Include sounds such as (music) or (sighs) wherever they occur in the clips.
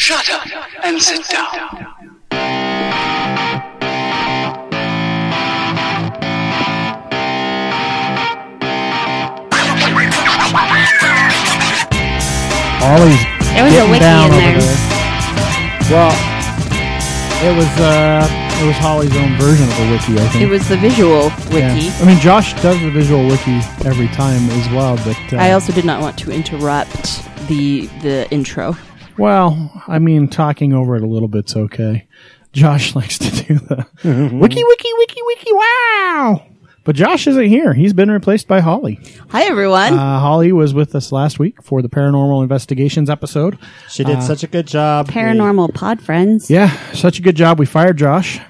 Shut up and sit down. Ollie's There was a getting wiki down in over there. Well, it was uh, it was Holly's own version of a wiki. I think It was the visual wiki. Yeah. I mean, Josh does the visual wiki every time as well, but uh, I also did not want to interrupt the the intro. Well, I mean, talking over it a little bit's okay. Josh (laughs) likes to do the wiki, wiki, wiki, wiki. Wow! But Josh isn't here. He's been replaced by Holly. Hi everyone. Uh, Holly was with us last week for the paranormal investigations episode. She did such a good job. Paranormal pod friends. Yeah, such a good job. We fired Josh.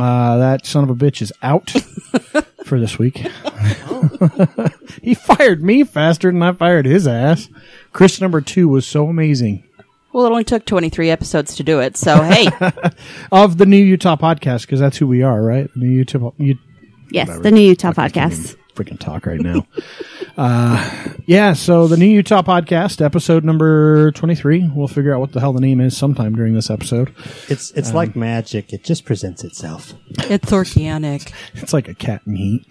Uh, that son of a bitch is out (laughs) for this week. (laughs) he fired me faster than I fired his ass. Chris number two was so amazing. Well, it only took 23 episodes to do it, so hey, (laughs) Of the new Utah podcast, because that's who we are, right? The new Utah, you Yes, the new Utah podcast. freaking talk right now. (laughs) uh, yeah, so the new Utah podcast, episode number 23. We'll figure out what the hell the name is sometime during this episode. It's it's Um, like magic. It just presents itself. it's organic. (laughs) It's like a cat in heat.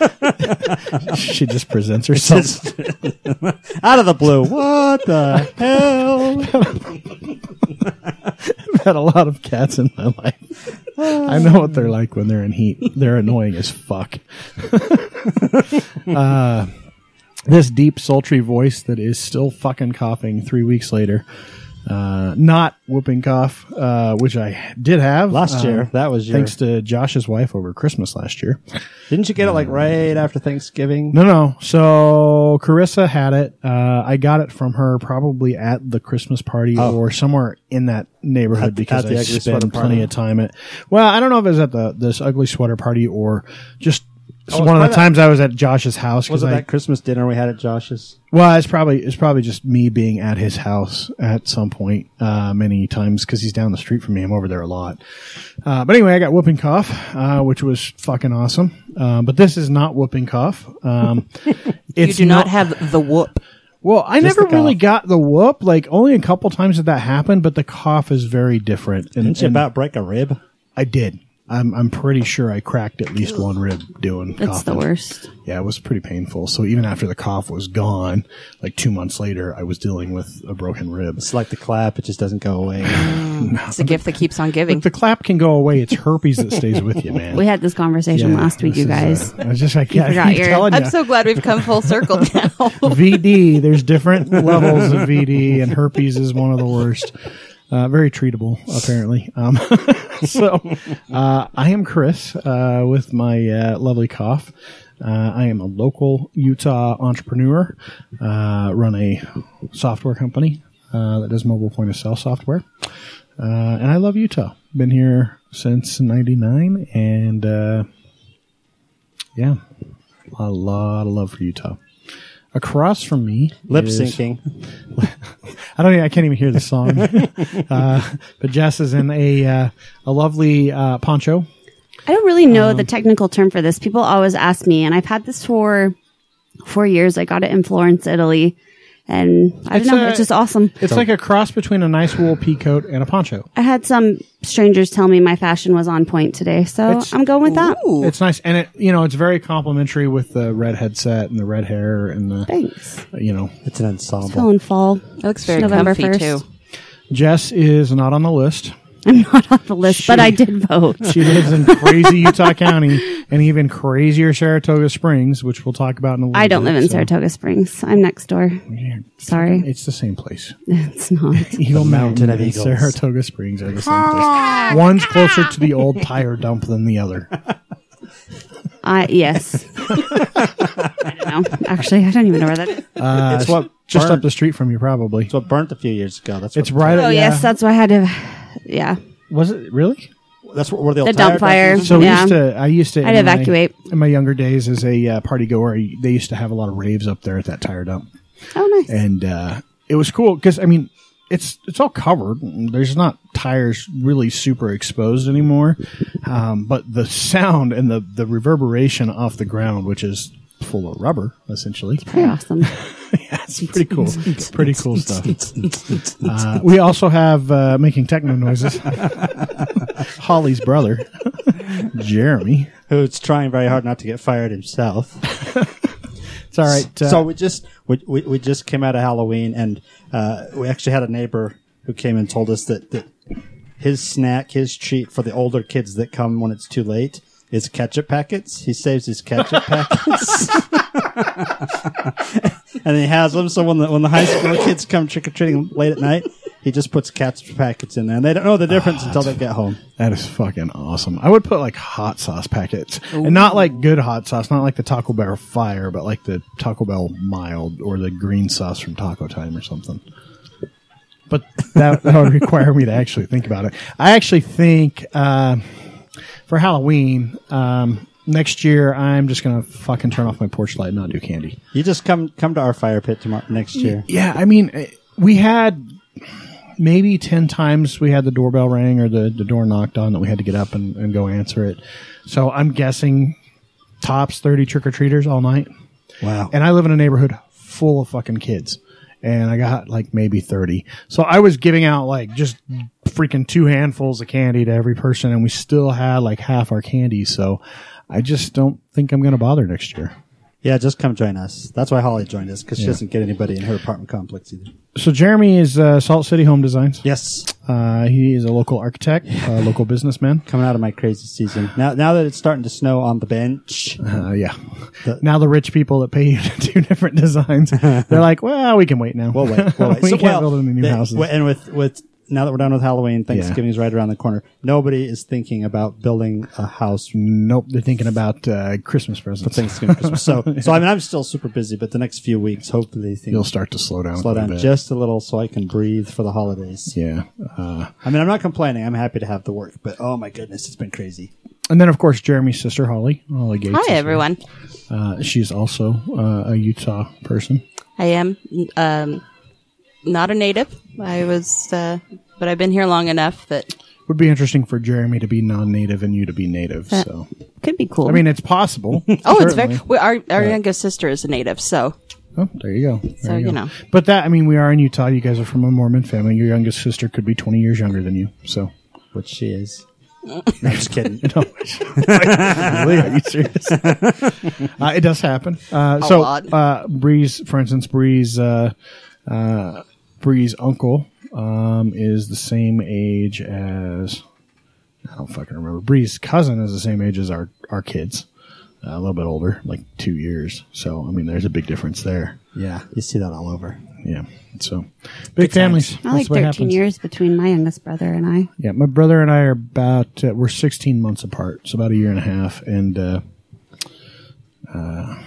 (laughs) she just presents herself. (laughs) Out of the blue. What the hell? (laughs) I've had a lot of cats in my life. I know what they're like when they're in heat. They're annoying as fuck. uh, this deep, sultry voice that is still fucking coughing three weeks later. Uh, not whooping cough, uh, which I did have Last uh, year, that was your. thanks to Josh's wife over Christmas last year. Didn't you get it like right after Thanksgiving? No, no. So Carissa had it. Uh, I got it from her probably at the Christmas party Oh. or somewhere in that neighborhood At because at I spent plenty party. of time at. Well, I don't know if it was at the this ugly sweater party or just Oh, one of was the that- times I was at Josh's house. 'cause Was it I, that Christmas dinner we had at Josh's? well, it's probably it's probably just me being at his house at some point uh, many times because he's down the street from me. I'm over there a lot. Uh, but anyway, I got whooping cough, uh, which was fucking awesome. Uh, but this is not whooping cough. Um, (laughs) You it's do not have the whoop. Well, I Just never the really cough. got the whoop. Like only a couple times did that happen, but the cough is very different. And, Didn't you and about break a rib? I did. I'm I'm pretty sure I cracked at least one rib doing. It's coughing. the worst. Yeah, it was pretty painful. So even after the cough was gone, like two months later, I was dealing with a broken rib. It's like the clap. It just doesn't go away. (sighs) It's a gift that keeps on giving. If the clap can go away, it's herpes that stays with you, man. We had this conversation Yeah, last week, you guys. uh, I was just like, yeah, forgot I keep your- telling I'm you. so glad we've come full circle (laughs) now. VD, there's different levels of VD, and herpes is one of the worst. Uh, very treatable, apparently. Um, (laughs) so, uh, I am Chris uh, with my uh, lovely cough. Uh, I am a local Utah entrepreneur. Uh, run a software company that does mobile point of sale software, and I love Utah. Been here since '99, and yeah, a lot of love for Utah. Across from me, Lip is- syncing. (laughs) I don't. Even, I can't even hear the song. (laughs) uh, but Jess is in a uh, a lovely uh, poncho. I don't really know Um, the technical term for this. People always ask me, and I've had this for four years. I got it in Florence, Italy. And I It's don't know, a- it's just awesome. It's like a cross between a nice wool pea coat and a poncho. I had some strangers tell me my fashion was on point today, so It's- I'm going with that. Ooh. It's nice, and it you know it's very complimentary with the red headset and the red hair and the Thanks. you know It's an ensemble. It's Feeling fall. It looks very November comfy 1st. too. Jess is not on the list. I'm not on the list, but I did vote. She lives in crazy (laughs) Utah County and even crazier Saratoga Springs, which we'll talk about in a little. I don't bit, live in so- Saratoga Springs. I'm next door. Sorry, It's the same place. (laughs) it's not. (laughs) Eagle Mountain Mountain of and Eagles. Saratoga Springs are the same place. One's closer to the old tire dump than the other. I yes. I don't know. Actually, I don't even know where that is. Uh, It's what just burned- up the street from you, probably. It's what burnt a few years ago. That's what, It's right. Oh yeah. yes, that's why I had to. Yeah, was it really? That's what were the, old The dump tire fire. dumpsters- So we Yeah. used to. I used to. I'd in my- evacuate. in my younger days as a uh, party goer. They used to have a lot of raves up there at that tire dump, Oh nice. and uh, it was cool because I mean. It's it's all covered. There's not tires really super exposed anymore, um, but the sound and the the reverberation off the ground, which is full of rubber, essentially. Pretty awesome. (laughs) yeah, it's pretty cool. (laughs) pretty cool stuff. Uh, we also have uh, making techno noises. (laughs) Holly's brother, Jeremy. Who's trying very hard not to get fired himself. It's all right. Uh, so we just we, we, we just came out of Halloween, and uh, we actually had a neighbor who came and told us that, that his snack, his treat for the older kids that come when it's too late, is ketchup packets. He saves his ketchup packets, (laughs) and he has them. So when the when the high school kids come trick or treating late at night, he just puts ketchup packets in there, and they don't know the difference until they get home. that is fucking awesome. I would put like hot sauce packets, and not like good hot sauce, not like the Taco Bell Fire, but like the Taco Bell mild or the green sauce from Taco Time or something. But that, that would require me to actually think about it. I actually think uh, for Halloween um, next year, I'm just gonna fucking turn off my porch light and not do candy. You just come come to our fire pit tomorrow next year. Yeah, I mean, eh, we had maybe 10 times we had the doorbell ring or the, the door knocked on that we had to get up and, and go answer it. So I'm guessing tops 30 trick or treaters all night. Wow. And I live in a neighborhood full of fucking kids. And I got like maybe 30. So I was giving out like just freaking two handfuls of candy to every person and we still had like half our candy. So I just don't think I'm going to bother next year. Yeah, just come join us. That's why Holly joined us because she Yeah. doesn't get anybody in her apartment complex either. So Jeremy is uh, Salt City Home Designs. Yes, Uh, he is a local architect, (laughs) a local businessman. coming out of my crazy season. Now, now that it's starting to snow on the bench, Uh, yeah. The- now the rich people that pay you (laughs) to do different designs, (laughs) they're like, well, we can wait now. we'll wait. We'll wait. we So, can't well, build any new the- houses. And with with now that we're done with Halloween, Thanksgiving is right around the corner. Nobody is thinking about building a house nope, they're thinking about uh, Christmas presents. Thanksgiving, Christmas. So, (laughs) so I mean, I'm still super busy, but the next few weeks, hopefully, things You'll start to slow down. slow a little down bit. just a little, so I can breathe for the holidays. yeah. Uh, I mean, I'm not complaining. I'm happy to have the work, but oh my goodness, it's been crazy. and then of course Jeremy's sister Holly, Holly Gates. is Hi, here. everyone. Uh, she's also uh, a Utah person. I am um, not a native. I was, uh, but I've been here long enough that Would be interesting for Jeremy to be non-native and you to be native. So Could be cool. I mean, it's possible. (laughs) oh, it's very. certainly. We, our our youngest sister is a native, so Oh, there you go. There So, you go. know. But that, I mean, we are in Utah. You guys are from a Mormon family. Your youngest sister could be 20 years younger than you. So, Which she is. No, (laughs) I'm just kidding. (laughs) no. really? Are you serious? uh, it does happen. Uh, so, lot. uh, Bree's, for instance, Bree's, uh, uh, Bree's uncle, um, is the same age as, I don't fucking remember. Bree's cousin is the same age as our, our kids. Uh, a little bit older, like two years. So, I mean, there's a big difference there. Yeah, you see that all over. Yeah. So big families. I like That's what 13 happens. years between my youngest brother and I. Yeah, my brother and I are about uh, we're 16 months apart, so about a year and a half, and uh, uh,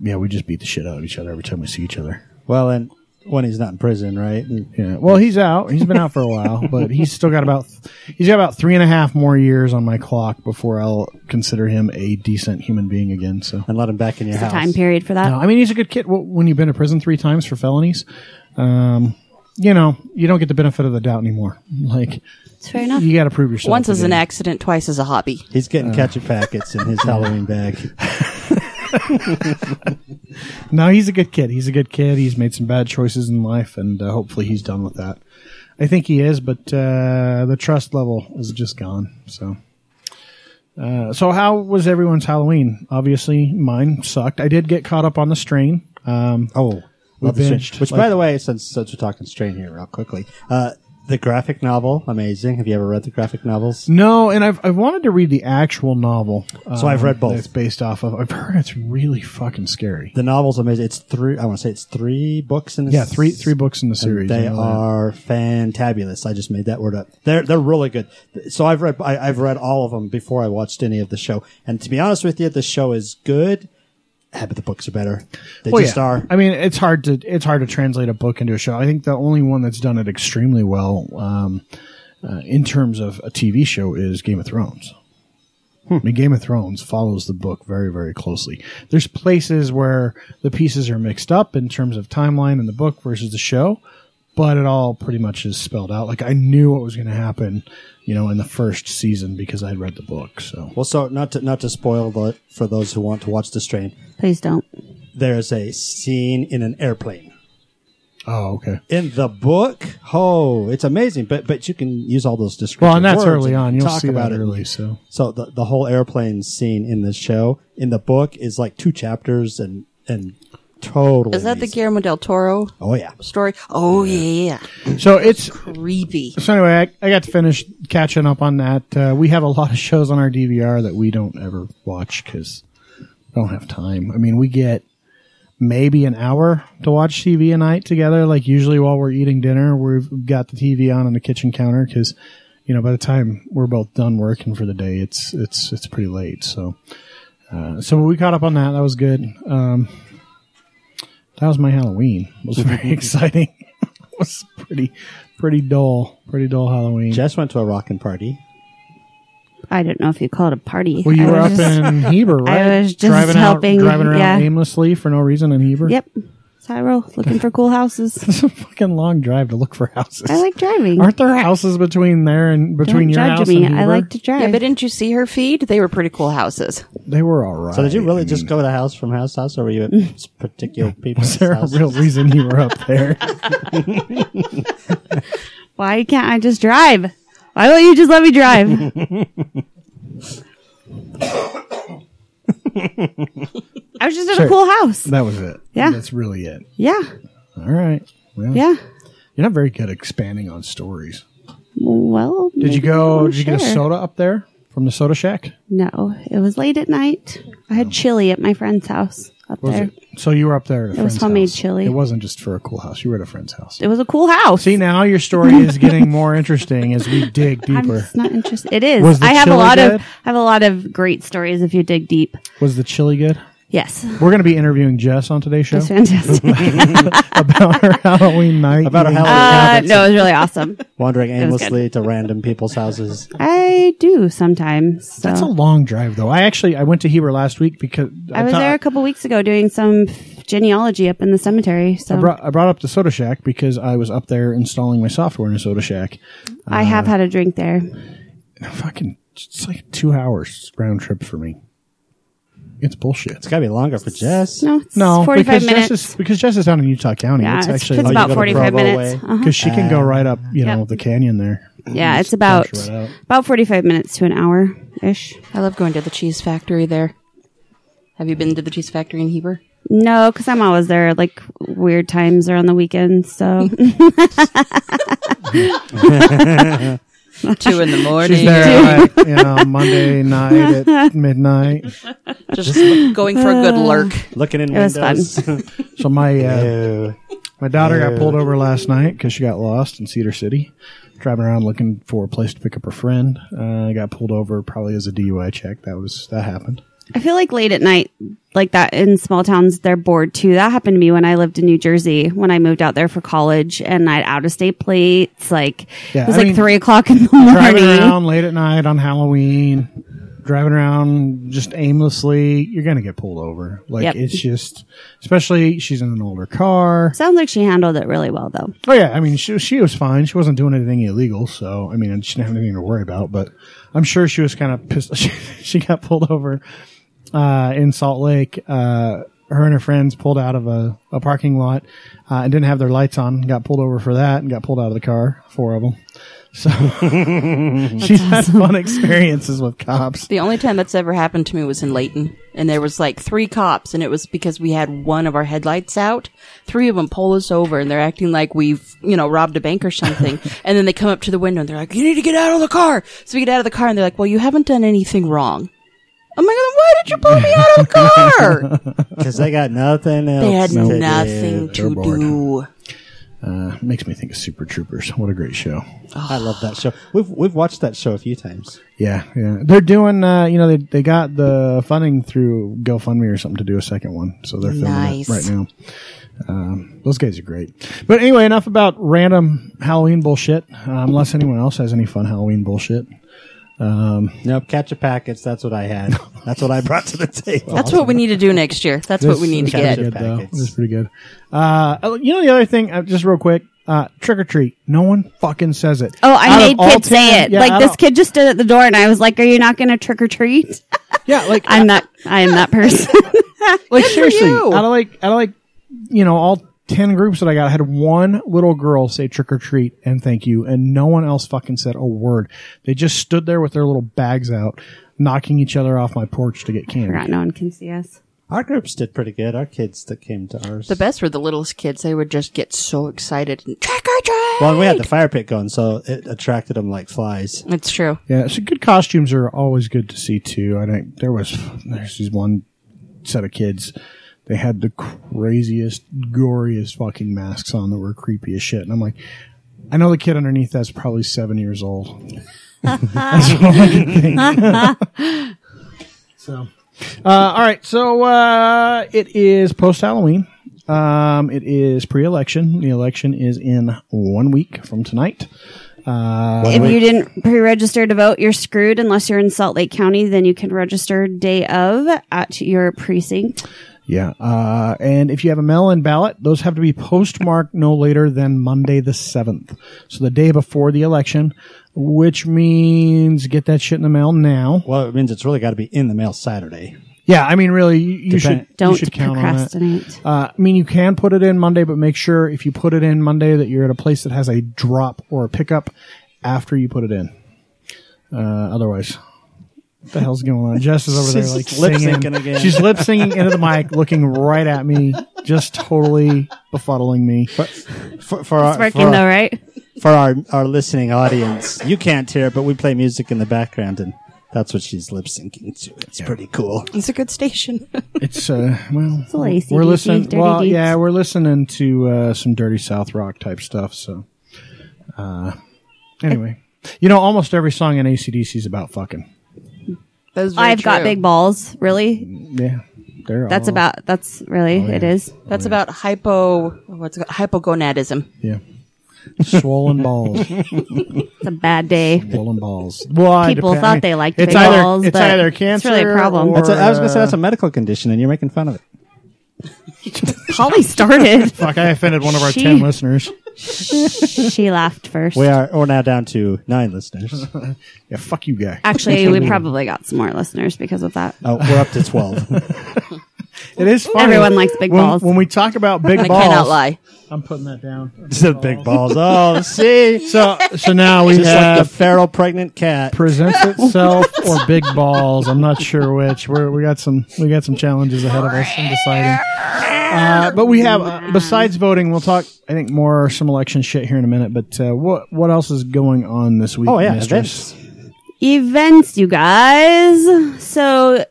yeah, we just beat the shit out of each other every time we see each other. Well, and when he's not in prison, right? And Yeah. Well, he's out. He's been out for a while, (laughs) but he's still got about he's got about three and a half more years on my clock before I'll consider him a decent human being again. So. and let him back in your It's a house. time period for that. No, I mean he's a good kid. Well, when you've been to prison three times for felonies, um, you know you don't get the benefit of the doubt anymore. Like It's fair enough. you got to prove yourself. once as an accident, twice as a hobby. He's Uh. getting ketchup packets in his (laughs) Halloween bag. (laughs) (laughs) No, he's a good kid. He's a good kid. He's made some bad choices in life, and uh, hopefully he's done with that. I think he is, but uh, the trust level is just gone. So, uh, so how was everyone's Halloween? Obviously, mine sucked. I did get caught up on the strain. Um, Oh, We love the strain. binged, Which, like- by the way, since since we're talking strain here, real quickly, uh, the graphic novel, amazing. Have you ever read the graphic novels? no, and I've I've wanted to read the actual novel. So I've read um, both. It's based off of. I've heard it's really fucking scary. The novel's amazing. It's three. I want to say it's three books in. The Yeah, three three books in the series. They I know that. are fantabulous. I just made that word up. They're they're really good. So I've read I, I've read all of them before I watched any of the show. And to be honest with you, the show is good. But the books are better. They Well, just yeah. are. I mean, it's hard to it's hard to translate a book into a show. I think the only one that's done it extremely well um, uh, in terms of a TV show is Game of Thrones. I mean, Game of Thrones follows the book very, very closely. There's places where the pieces are mixed up in terms of timeline in the book versus the show, but it all pretty much is spelled out. Like I knew what was going to happen, you know, in the first season because I had read the book. So Well, so not to not to spoil the for those who want to watch the strain. Please don't. There's a scene in an airplane oh okay. in the book. Oh, it's amazing. But but you can use all those descriptions. Well, and that's early and on. You'll talk see about that it. early. So So the the whole airplane scene in the show in the book is like two chapters and and totally. Is that the. Guillermo del Toro Oh yeah. story? Oh yeah, so it's creepy. So anyway, I, I got to finish catching up on that. Uh, we have a lot of shows on our DVR that we don't ever watch because don't have time. I mean, we get maybe an hour to watch TV a night together. Like usually while we're eating dinner, we've got the TV on on the kitchen counter because you know by the time we're both done working for the day, it's it's it's pretty late. So uh, so we caught up on that. That was good. Um, that was my Halloween. It was (laughs) very (laughs) exciting. (laughs) it was pretty pretty dull. Pretty dull Halloween. Jess went to a rockin' party. I don't know if you call it a party. Well, you I were up just- in Heber, right? I was just driving helping, out, driving around yeah. aimlessly for no reason in Heber. Yep. Cyro, looking for cool houses. (laughs) It's a fucking long drive to look for houses. I like driving. Aren't there houses between there and between Don't your judge house me. and I Heber? like to drive. Yeah, but didn't you see her feed? They were pretty cool houses. They were all right. So did you really I just mean, go to house from house to house, or were you at mm. particular (laughs) people's Was there a houses? real reason you were up there? (laughs) Why can't I just drive? Why don't you just let me drive? I was just at Sure. a cool house. that was it. Yeah. That's really it. Yeah. All right. Well, Yeah. You're not very good at expanding on stories. Well, Did you go? Did you get a soda up there from the soda shack? No, it was late at night. I had chili at my friend's house up there. it? So you were up there at a was homemade house. chili. It wasn't just for a cool house. You were at a friend's house. It was a cool house. See, now your story is (laughs) getting more interesting as we dig deeper. It's not interesting. It is. I have a lot good? of I have a lot of great stories if you dig deep. Was the chili good? Yes. We're going to be interviewing Jess on today's show It's fantastic. (laughs) about her Halloween night. About her Halloween uh, no, it was really awesome. (laughs) wandering aimlessly to random people's houses. I do sometimes. So. That's a long drive, though. I actually I went to Heber last week because I was thought- there a couple weeks ago doing some genealogy up in the cemetery. So I brought, I brought up the Soda Shack because I was up there installing my software in a Soda Shack. I have had a drink there. Fucking, it's like two hours round trip for me. It's bullshit. It's got to be longer for Jess. No, it's No, 45 because minutes. Jess is because Jess is down in Utah County. yeah, it's it's, actually it's Oh, about 45 minutes. way? Uh-huh. because she can go right up, you know, Yep. the canyon there. Yeah, it's about right about 45 minutes to an hour ish. I love going to the cheese factory there. Have you been to the cheese factory in Heber? No, because I'm always there like weird times or on the weekends. So (laughs) (laughs) (laughs) (laughs) Two in the morning. She's there, like, you know, Monday night at (laughs) midnight. Just going for a good lurk. Looking in It was windows. (laughs) So my uh, my daughter got pulled over last night because she got lost in Cedar City, driving around looking for a place to pick up her friend. Uh, got pulled over probably as a DUI check. That was that happened. I feel like late at night, like that in small towns, they're bored too. That happened to me when I lived in New Jersey when I moved out there for college and I had out of state plates. Like Yeah, it was I like mean, three o'clock in the morning. Driving around late at night on Halloween, driving around just aimlessly, you're gonna get pulled over. Like Yep. it's just, especially she's in an older car. Sounds like she handled it really well though. Oh yeah, I mean she she was fine. She wasn't doing anything illegal, so I mean she didn't have anything to worry about. But I'm sure she was kind of pissed. (laughs) She got pulled over uh, in Salt Lake. Uh, her and her friends pulled out of a, a parking lot uh, and didn't have their lights on. Got pulled over for that and got pulled out of the car. Four of them. So (laughs) she's had fun experiences with cops. The only time that's ever happened to me was in Layton, and there was like three cops, and it was because we had one of our headlights out. Three of them pull us over, and they're acting like we've, you know, robbed a bank or something. (laughs) and then they come up to the window, and they're like, "You need to get out of the car." So we get out of the car, and they're like, "Well, you haven't done anything wrong." I'm like, why did you pull me out of the car?" (laughs) Because they got nothing else. they had to do. nothing They're to bored. do. Uh, makes me think of Super Troopers. What a great show. I love that show. We've we've watched that show a few times. Yeah, yeah. They're doing, uh, you know, they, they got the funding through GoFundMe or something to do a second one. So they're filming Nice. it right now. Um, those guys are great. But anyway, enough about random Halloween bullshit. Uh, unless anyone else has any fun Halloween bullshit. Nope, catch a packets. That's what I had. (laughs) That's what I brought to the table. That's what we need to do next year. That's what we need to get. pretty good, though. This is pretty good. Uh, you know, the other thing, uh, just real quick, Uh, trick or treat. No one fucking says it. Oh, I Out of made all kids say it. yeah, like out this of- kid just stood at the door, and I was like, "Are you not going to trick or treat?" (laughs) Yeah, like I'm not. I am that person. (laughs) like seriously, you. out of like out of like you know all ten groups that I got, I had one little girl say trick or treat and thank you, and no one else fucking said a word. They just stood there with their little bags out, knocking each other off my porch to get candy. Forgot no one can see us. Our groups did pretty good. Our kids that came to ours. The best were the littlest kids. They would just get so excited and trick or treat. well, we had the fire pit going, so it attracted them like flies. It's true. Yeah, so good costumes are always good to see too. I think there was there's these one set of kids. They had the craziest, goriest fucking masks on that were creepy as shit. And I'm like, I know the kid underneath that's probably seven years old. (laughs) that's what I can think. (laughs) so, uh, all right. So uh, it is post Halloween. Um, it is pre-election. The election is in one week from tonight. Uh, if you didn't pre-register to vote, you're screwed unless you're in Salt Lake County. Then you can register day of at your precinct. Yeah. Uh, and if you have a mail in ballot, those have to be postmarked no later than Monday the 7th. So the day before the election, which means get that shit in the mail now. Well, it means it's really got to be in the mail Saturday. Yeah. I mean, really, you, you Depend- should, Don't you should count on that. procrastinate. Uh, I mean, you can put it in Monday, but make sure if you put it in Monday that you're at a place that has a drop or a pickup after you put it in. Uh, otherwise, what the hell's going on? Jess is over there like lip singing. syncing again. She's lip singing into the mic, looking right at me, just totally befuddling me. For, for, our, It's working for, though, right? for our, our listening audience, you can't hear it, but we play music in the background, and that's what she's lip syncing to. It's pretty cool. It's a good station. (laughs) It's uh, well, little AC/DC, we're listening. Dirty Well, Deeds. yeah, we're listening to uh, some dirty South rock type stuff. So, uh, anyway, you know, almost every song in ACDC is about fucking. That's very I've got big balls. Really? Yeah, they're That's all- about. That's really. It is. That's about hypo. What's it called? hypogonadism. yeah. (laughs) Swollen balls, It's a bad day. swollen balls. Well, People depend- thought they liked it's big either, balls, It's but either it's cancer. really a problem. Or, a, I was going to say uh, that's a medical condition, and you're making fun of it. (laughs) Holly started. Fuck! I offended one of our She- ten listeners. She laughed first. We are we're now down to nine listeners. (laughs) Yeah, fuck you, guy. Actually, (laughs) we probably got some more listeners because of that. Oh, we're up to twelve. (laughs) It is funny. Everyone likes big when, balls. When we talk about big I balls, cannot lie. I'm putting that down. the big balls. Oh, see, So, so now we just like have the feral pregnant cat. presents itself or big balls. I'm not sure which. We're, we got some we got some challenges ahead of us in deciding. Uh, but we have uh, besides voting, we'll talk. I think more some election shit here in a minute. But uh, what what else is going on this week? Oh yeah, mistress? events. events, you guys. So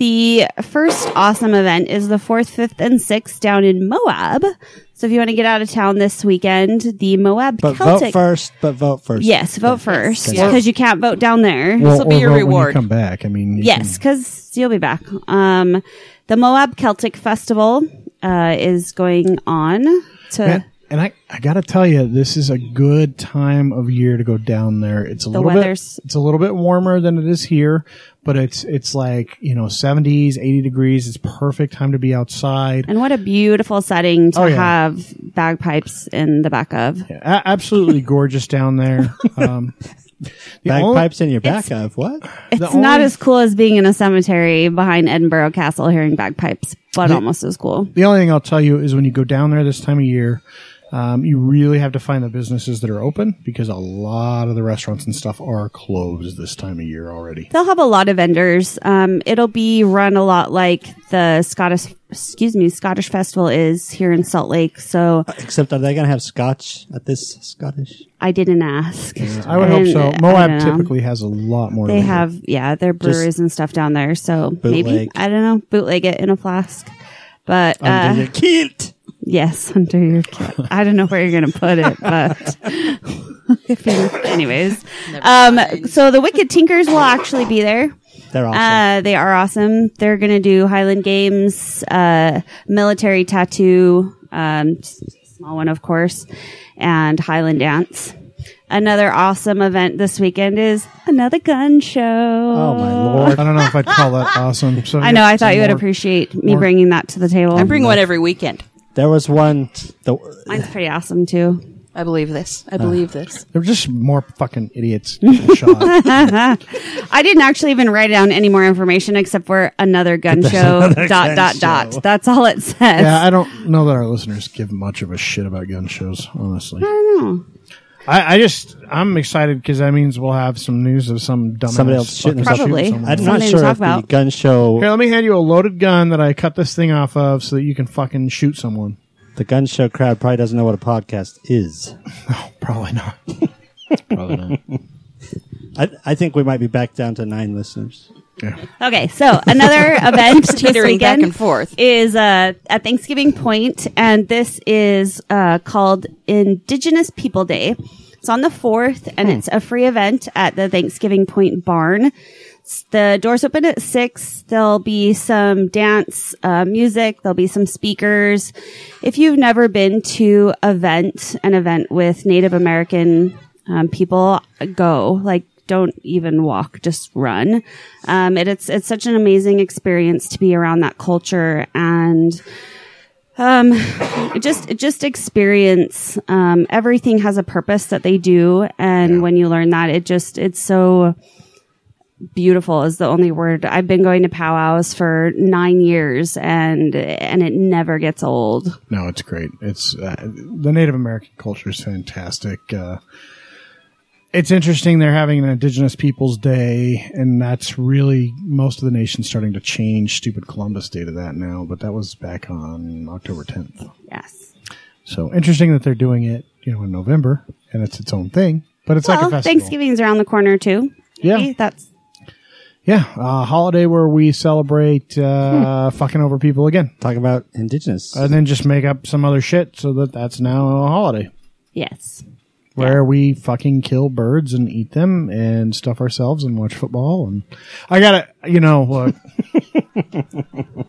the first awesome event is the fourth, fifth, and sixth down in Moab. So if you want to get out of town this weekend, the Moab But Celtic. vote first. But vote first. Yes, vote first Yes. because you can't vote down there. Well, will be or your vote when you reward. come back. I mean, you Yes, because you'll be back. Um, the Moab Celtic Festival uh, is going on to can- and I, I gotta tell you, this is a good time of year to go down there. It's a The little weather's- bit, it's a little bit warmer than it is here, but it's, it's like, you know, 70s, 80 degrees. It's perfect time to be outside. and what a beautiful setting to Oh, yeah. have bagpipes in the back of. A- absolutely gorgeous down there. (laughs) Um, the only- Bagpipes in your back of what? It's only- not as cool as being in a cemetery behind Edinburgh Castle hearing bagpipes, but almost as cool. the only thing I'll tell you is when you go down there this time of year, um, you really have to find the businesses that are open because a lot of the restaurants and stuff are closed this time of year already. They'll have a lot of vendors. Um, it'll be run a lot like the Scottish, excuse me, Scottish Festival is here in Salt Lake. So Except are they going to have scotch at this Scottish? I didn't ask. I would hope so. Moab typically has a lot more. They than- have, yeah, their breweries and stuff down there. So maybe, I don't know, bootleg it in a flask. But, uh, Under your kilt. Yes, under your kilt. I don't know where you're going to put it, but (laughs) if you, anyways. Um, so the Wicked Tinkers will actually be there. They're awesome. Uh, they are awesome. They're going to do Highland Games, uh, military tattoo, um, small one, of course, and Highland dance. Another awesome event this weekend is another gun show. oh my lord. I don't know if I'd call that awesome. So (laughs) I know. I thought you would appreciate me more- bringing that to the table. I bring one every weekend. There was one. The, Mine's pretty awesome too. I believe this. I believe this. (laughs) They're just more fucking idiots getting shot. (laughs) I didn't actually even write down any more information except for another gun show. another dot gun dot show. dot. That's all it says. Yeah, I don't know that our listeners give much of a shit about gun shows, honestly. I don't know. I, I just, I'm excited because that means we'll have some news of some dumbass Somebody else shooting fucking Probably. shooting someone. I'm not Something to sure talk if the about. gun show, Here, let me hand you a loaded gun that I cut this thing off of so that you can fucking shoot someone. the gun show crowd probably doesn't know what a podcast is. (laughs) Probably not. (laughs) Probably not. I, I think we might be back down to nine listeners. Yeah. Okay, so another (laughs) event this Teetering back and forth. is uh, at Thanksgiving Point, and this is uh, called Indigenous People Day. It's on the fourth, and it's a free event at the Thanksgiving Point Barn. The doors open at six. There'll be some dance, uh, music. There'll be some speakers. If you've never been to event, an event with Native American um, people, go. Like, don't even walk, just run. Um, it, it's it's such an amazing experience to be around that culture and um, just just experience. Um, everything has a purpose that they do, and when you learn that, it just it's so beautiful is the only word. I've been going to powwows for nine years, and and it never gets old. No, it's great. It's uh, the Native American culture is fantastic. Uh, it's interesting they're having an Indigenous Peoples Day, and that's really most of the nation starting to change. Stupid Columbus Day to that now, but that was back on October 10th. Yes. So interesting that they're doing it, you know, in November, and it's its own thing. But it's like a Well, festival. Thanksgiving's around the corner too. Yeah. Maybe That's Yeah, a holiday where we celebrate uh, fucking over people again, Talk about indigenous. and then just make up some other shit so that that's now a holiday. yes. Where we fucking kill birds and eat them and stuff ourselves and watch football. And I gotta, you know, look, (laughs)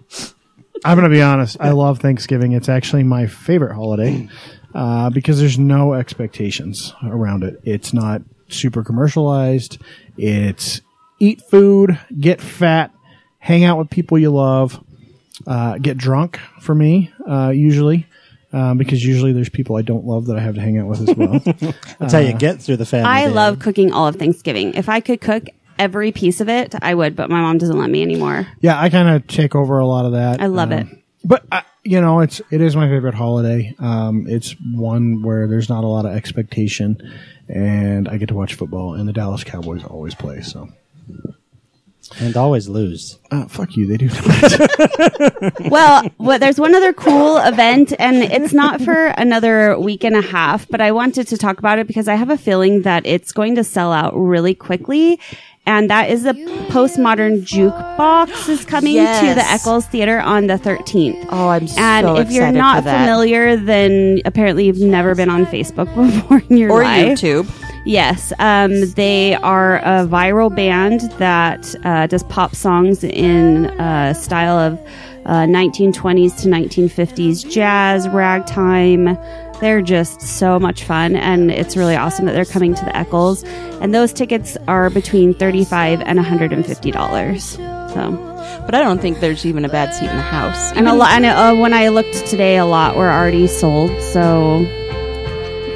I'm gonna be honest. I love Thanksgiving. It's actually my favorite holiday uh, because there's no expectations around it. It's not super commercialized. It's eat food, get fat, hang out with people you love, uh, get drunk for me, uh, usually. Um, because usually there's people I don't love that I have to hang out with as well. (laughs) That's how you get through the family. I day. love cooking all of Thanksgiving. If I could cook every piece of it, I would, but my mom doesn't let me anymore. Yeah, I kind of take over a lot of that. I love Um, it. But I, you know, it's it is my favorite holiday. Um, it's one where there's not a lot of expectation, and I get to watch football, and the Dallas Cowboys always play. So, and always lose. uh, fuck you, they do not. (laughs) Well, well, there's one other cool event, and it's not for another week and a half, but I wanted to talk about it because I have a feeling that it's going to sell out really quickly. And that is the postmodern jukebox is coming to the Eccles Theater on the 13th. Oh, I'm so And so if you're not familiar, then apparently you've never been on Facebook (laughs) before in your or life. YouTube. Yes, um, they are a viral band that uh, does pop songs in uh, style of uh, 1920s to 1950s jazz, ragtime. They're just so much fun, and it's really awesome that they're coming to the Eccles. And those tickets are between 35 and 150 dollars. So, But I don't think there's even a bad seat in the house. and a lot. And uh, when I looked today, a lot were already sold. So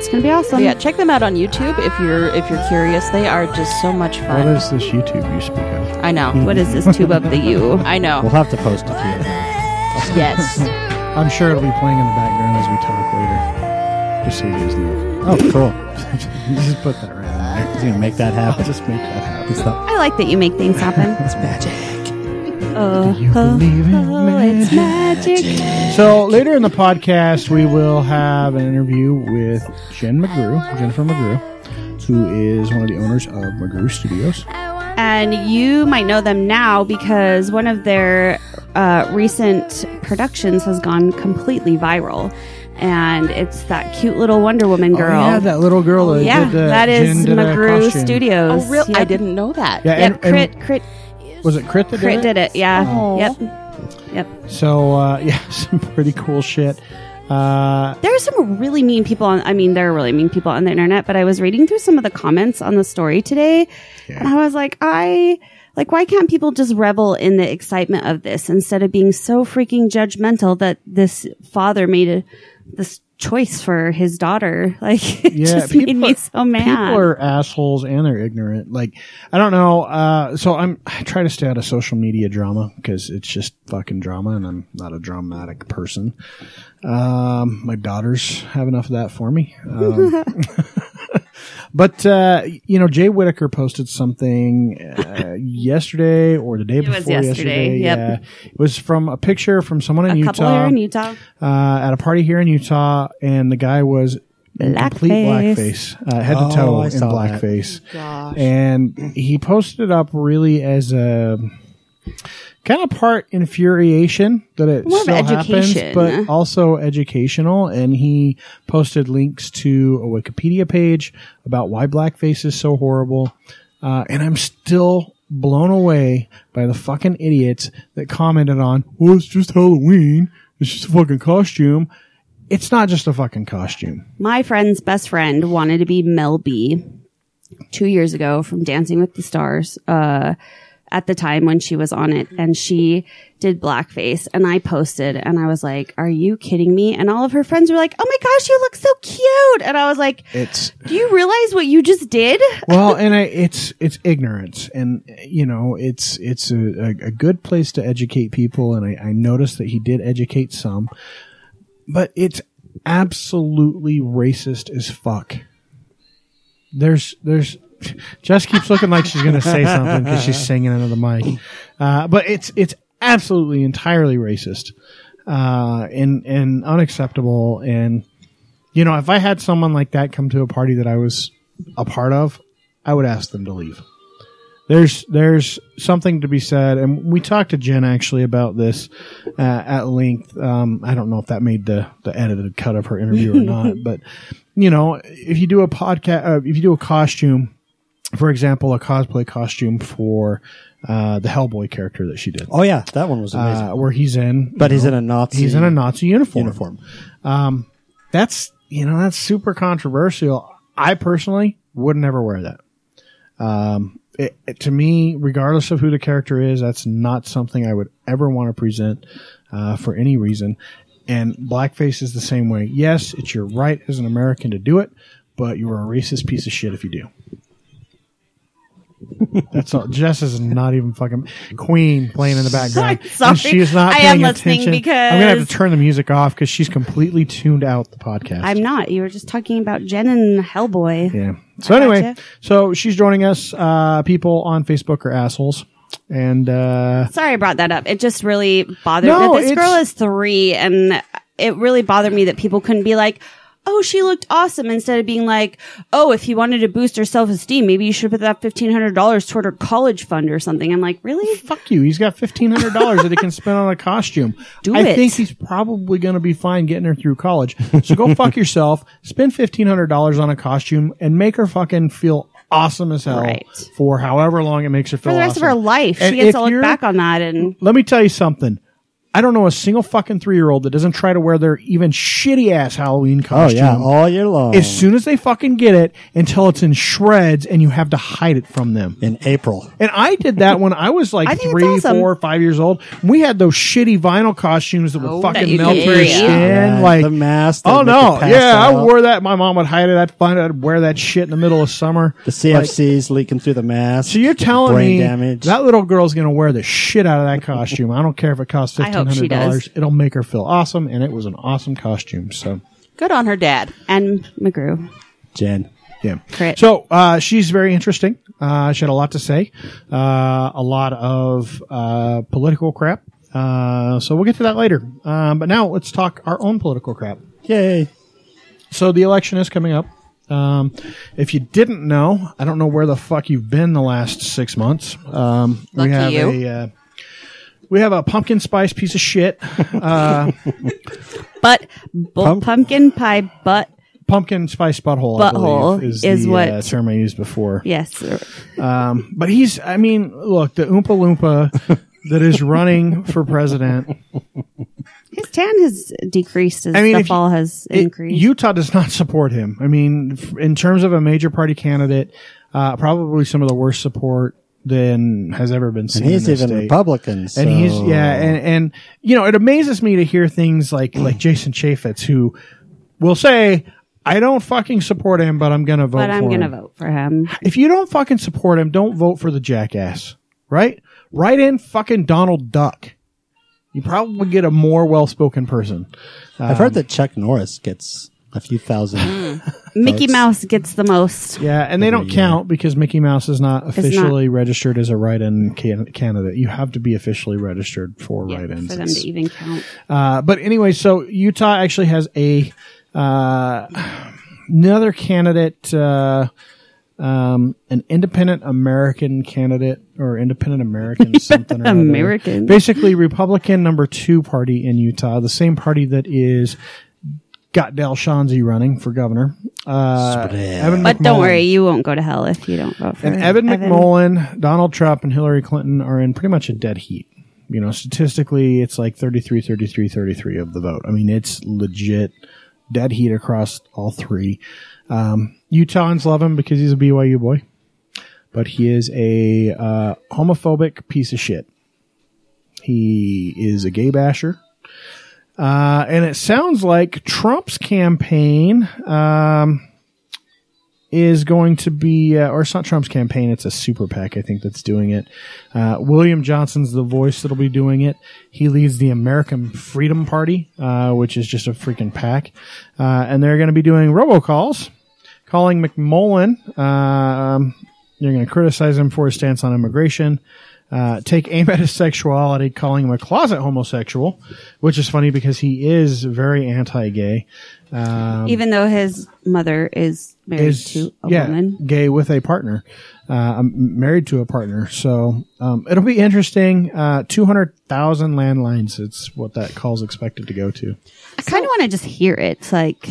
it's gonna be awesome. yeah, check them out on YouTube if you're if you're curious. They are just so much fun. What is this YouTube you speak of? I know. What is this tube of the U? I know. We'll have to post a few of them. (laughs) yes. (laughs) I'm sure it'll be playing in the background as we talk later. Just so you guys know. Oh, cool. (laughs) just put that right in there. He's make that I'll happen. just make that happen. It's I like that you make things happen. it's magic. Oh, You believe in oh, it's magic. So later in the podcast, we will have an interview with Jen McGrew, Jennifer McGrew, who is one of the owners of McGrew Studios. And you might know them now because one of their uh, recent productions has gone completely viral. And it's that cute little Wonder Woman girl. Oh, yeah, that little girl. That Yeah, did, uh, that is Jen McGrew. Studios. Oh, real? Yep. I didn't know that. Yeah, Yep, and, and Crit, Crit, was it Crit that Crit did did it. Yeah. Oh. Yep. Yep. So uh, (laughs) yeah, some pretty cool shit. Uh, There are some really mean people on, I mean, there are really mean people on the internet, but I was reading through some of the comments on the story today and I was like, I, like, why can't people just revel in the excitement of this instead of being so freaking judgmental that this father made a, this choice for his daughter. (laughs) Like, it Yeah, just made me are- so mad. People are assholes and they're ignorant. Like, I don't know. Uh, so I'm I try to stay out of social media drama because it's just fucking drama, and I'm not a dramatic person. Um, my daughters have enough of that for me. Um, (laughs) (laughs) but uh, you know, Jay Whitaker posted something uh, (laughs) yesterday or the day was before yesterday, yep. Yeah, it was from a picture from someone in a Utah couple here in Utah. uh, at a party here in Utah, and the guy was in complete Blackface. blackface, uh, head Oh, to toe I in blackface. Gosh. And he posted it up really as a kind of part infuriation that it More still happens, but also educational. And he posted links to a Wikipedia page about why blackface is so horrible. Uh, and I'm still blown away by the fucking idiots that commented on, well, it's just Halloween. It's just a fucking costume. It's not just a fucking costume. My friend's best friend wanted to be Mel B two years ago from Dancing with the Stars, uh, at the time when she was on it and she did blackface and I posted and I was like, are you kidding me? And all of her friends were like, oh my gosh, you look so cute. And I was like, It's, do you realize what you just did? well, and I, it's it's ignorance, and you know, it's it's a, a, a good place to educate people, and I, I noticed that he did educate some, but it's absolutely racist as fuck. There's there's Jess keeps looking like she's gonna say something because she's singing into the mic, uh, but it's it's absolutely entirely racist, uh, and and unacceptable, and you know, if I had someone like that come to a party that I was a part of, I would ask them to leave. There's there's something to be said, and we talked to Jen actually about this uh, at length. Um, I don't know if that made the the edited cut of her interview or not, (laughs) but you know, if you do a podcast, uh, if you do a costume, for example, a cosplay costume for uh, the Hellboy character that she did, Oh yeah, that one was amazing. uh, where he's in, but he's know, in a Nazi. he's in a Nazi uniform. uniform. That's you know that's super controversial. I personally would never wear that. Um, it, it- to me, regardless of who the character is, that's not something I would ever want to present uh, for any reason. And blackface is the same way. Yes, it's your right as an American to do it, but you're a racist piece of shit if you do. That's all. Jess is not even fucking Queen playing in the background. (laughs) And she is not I paying am listening attention. because- I'm gonna have to turn the music off because she's completely tuned out the podcast. I'm not. You were just talking about Jen and Hellboy. Yeah. So anyway, gotcha. so she's joining us. Uh, people on Facebook are assholes, and uh, Sorry I brought that up. It just really bothered No, that this it's- girl is three and it really bothered me that people couldn't be like, Oh, she looked awesome instead of being like, Oh, if you wanted to boost her self esteem, maybe you should put that fifteen hundred dollars toward her college fund or something. I'm like, Really? fuck you. He's got fifteen hundred dollars that he can spend on a costume. Do I it. think he's probably going to be fine getting her through college. So go fuck (laughs) yourself. Spend fifteen hundred dollars on a costume and make her fucking feel awesome as hell Right. for however long it makes her feel For the rest awesome. of her life. And she gets to look back on that and Let me tell you something. I don't know a single fucking three year old that doesn't try to wear their even shitty ass Halloween Oh costume. yeah, all year long. as soon as they fucking get it until it's in shreds and you have to hide it from them. in April. And I did that when I was like I think it's three, awesome. four, five years old. We had those shitty vinyl costumes that would Oh, fucking that you melt could your wear, yeah. skin. Yeah, like the mask that Oh would make no, you pass yeah, I out. wore that. My mom would hide it. I'd find it. I'd wear that shit in the middle of summer. The CFCs leaking through the mask. So you're telling brain me damage. that little girl's gonna wear the shit out of that costume? I don't care if it costs I fifteen hope she hundred dollars. does. It'll make her feel awesome, and it was an awesome costume. So Good on her dad. and McGrew. Jen. Yeah. Crit. So uh, she's very interesting. Uh, she had a lot to say, uh, a lot of uh, political crap. Uh, so we'll get to that later. Um, but now let's talk our own political crap. Yay. So the election is coming up. Um, if you didn't know, I don't know where the fuck you've been the last six months. Um, Lucky we have you. a uh, we have a pumpkin spice piece of shit. Uh, (laughs) But bu- Pump- pumpkin pie butt. pumpkin spice butthole. I Butthole believe, is, is the what- uh, term I used before. Yes. Um, but he's, I mean, look, the Oompa Loompa that is running for president. His tan has decreased as I mean, the if you- fall has it- increased. Utah does not support him. I mean, f- in terms of a major party candidate, uh, probably some of the worst support than has ever been seen. And he's in this even state. Republican. And he's yeah, and and you know, it amazes me to hear things like (clears throat) like Jason Chaffetz, who will say, I don't fucking support him, but I'm going to vote but I'm going to him. vote for him. If you don't fucking support him, don't vote for the jackass, right? Write in fucking Donald Duck. You probably get a more well-spoken person. I've heard um, that Chuck Norris gets a few thousand. Hmm. Mickey Votes. Mouse gets the most. Yeah, and they don't Every count because Mickey Mouse is not officially registered as a write-in can- candidate. You have to be officially registered for Yeah, write-ins. for them It's- to even count. Uh, but anyway, so Utah actually has a uh, another candidate, uh, um, an independent American candidate or independent American (laughs) something or other. American. Basically, Republican number two party in Utah, the same party that is got Dell Schanze running for governor. Uh, Evan But don't worry, you won't go to hell if you don't vote for And him. Evan McMullin, Donald Trump, and Hillary Clinton are in pretty much a dead heat. You know, statistically, it's like 33, 33, 33 of the vote. I mean, it's legit dead heat across all three. Um, Utahns love him because he's a BYU boy, but he is a uh, homophobic piece of shit. He is a gay basher. Uh, and it sounds like Trump's campaign, um, is going to be, uh, or it's not Trump's campaign, it's a super PAC, I think, that's doing it. Uh, William Johnson's the voice that'll be doing it. He leads the American Freedom Party, uh, which is just a freaking PAC. Uh, and they're going to be doing robocalls, calling McMullin, um, they're going to criticize him for his stance on immigration. Uh, take aim at his sexuality, calling him a closet homosexual, which is funny because he is very anti-gay. Um, Even though his mother is married is to a yeah, woman. gay with a partner, uh, married to a partner. So um, it'll be interesting. Uh, Two hundred thousand landlines. It's what that call's expected to go to. I kind of want to just hear it. It's like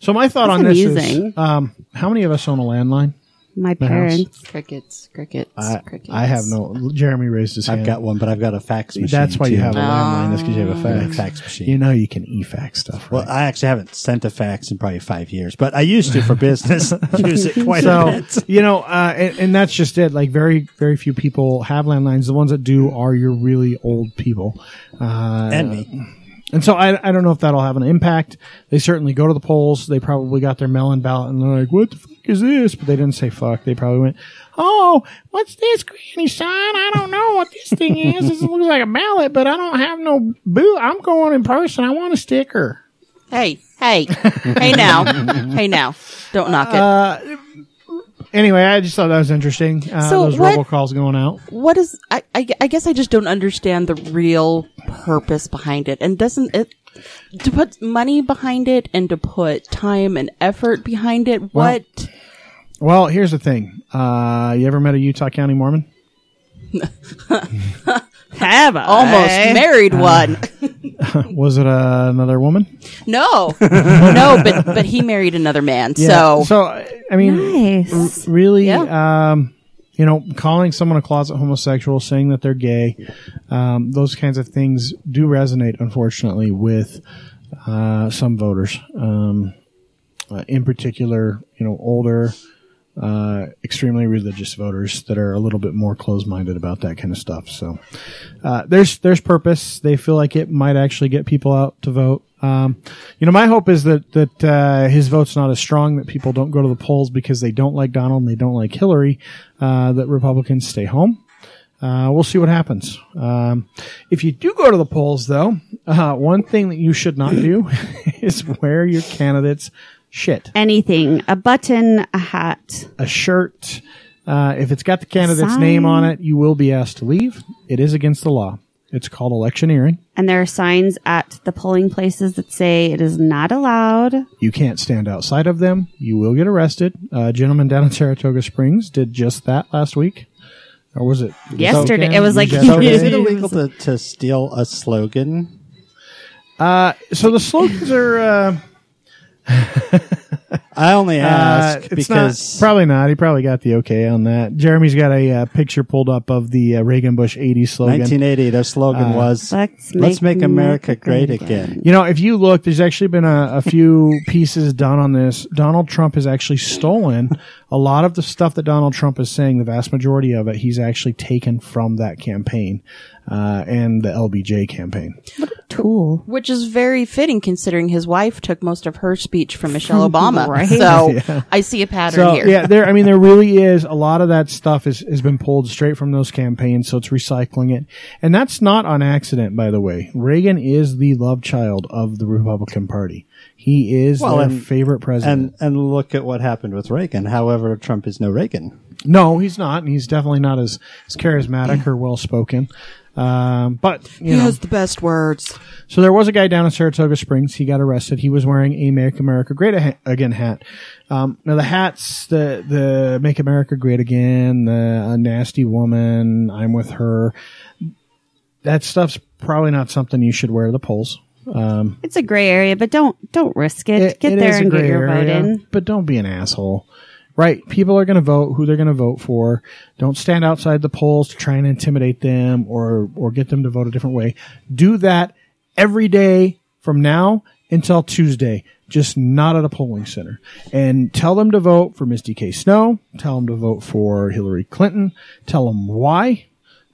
So my thought on this amusing. is, um, how many of us own a landline? My house. parents. Crickets, crickets, I, crickets. I have no. Jeremy raised his hand. I've got one, but I've got a fax machine. That's why you too. have a landline. That's because you have a Yeah, fax. fax machine. You know you can e-fax stuff, right? Well, I actually haven't sent a fax in probably five years, but I used to for business. (laughs) (laughs) Use it quite a so bit. you know, uh, and, and that's just it. Like very, very few people have landlines. The ones that do are your really old people. Uh, And me. And so I, I don't know if that'll have an impact. They certainly go to the polls. They probably got their melon ballot and they're like, what the fuck is this? But they didn't say fuck. They probably went, oh, what's this, granny son? I don't know what this thing is. This looks like a ballot, but I don't have no boo. I'm going in person. I want a sticker. Hey, hey, hey now, hey now, don't knock it. Uh, Anyway, I just thought that was interesting. Uh, So those what- robocalls going out. what is? I, I, I guess I just don't understand the real purpose behind it, and doesn't it to put money behind it and to put time and effort behind it? What? Well, here's the thing. Uh, you ever met a Utah County Mormon? (laughs) Have I? Almost married one. (laughs) Was it uh, another woman? No, (laughs) no, but but he married another man. So so I mean, Nice. really, Yeah. um, you know, calling someone a closet homosexual, saying that they're gay, um, those kinds of things do resonate, unfortunately, with uh, some voters. Um, uh, in particular, you know, older, uh, extremely religious voters that are a little bit more closed-minded about that kind of stuff. So, uh, there's there's purpose. They feel like it might actually get people out to vote. Um, you know, my hope is that that uh, his vote's not as strong that people don't go to the polls because they don't like Donald and they don't like Hillary. Uh, that Republicans stay home. Uh, we'll see what happens. Um, if you do go to the polls, though, uh, one thing that you should not do (laughs) is wear your candidate's shit. Anything. A button, a hat. A shirt. Uh, if it's got the candidate's Sign. name on it, you will be asked to leave. It is against the law. It's called electioneering. And there are signs at the polling places that say it is not allowed. You can't stand outside of them. You will get arrested. Uh, a gentleman down in Saratoga Springs did just that last week. Or was it Yesterday. weekend? It was like- Yesterday? So is it illegal to, to steal a slogan? Uh, so the slogans are. Uh, (laughs) I only Uh, ask it's because not, probably not. He probably got the okay on that. Jeremy's got a uh, picture pulled up of the uh, Reagan Bush 80 slogan. 1980, their slogan was Let's "Let's make make America America great great again." You know, if you look, there's actually been a, a few (laughs) pieces done on this. Donald Trump has actually stolen a lot of the stuff that Donald Trump is saying. The vast majority of it, he's actually taken from that campaign uh, and the LBJ campaign. Tool. Which is very fitting considering his wife took most of her speech from Michelle (laughs) Obama. Right. So (laughs) I see a pattern So here. yeah, there. I mean, there really is a lot of that stuff is, has been pulled straight from those campaigns. So it's recycling it, and that's not on accident, by the way. Reagan is the love child of the Republican Party. He is Well, their and- favorite president. And and look at what happened with Reagan. However, Trump is no Reagan. No, he's not. and He's definitely not as, as charismatic or well spoken. Um, but you know, the best words. so there was a guy down in Saratoga Springs. He got arrested. He was wearing a Make America Great Again hat. Um, now the hats, the the Make America Great Again, the a nasty woman, I'm with her. That stuff's probably not something you should wear to the polls. Um, It's a gray area, but don't don't risk it. it- get it there and get your vote in. But don't be an asshole. Right. People are going to vote who they're going to vote for. Don't stand outside the polls to try and intimidate them or, or get them to vote a different way. Do that every day from now until Tuesday. Just not at a polling center. And tell them to vote for Misty K. Snow. Tell them to vote for Hillary Clinton. Tell them why.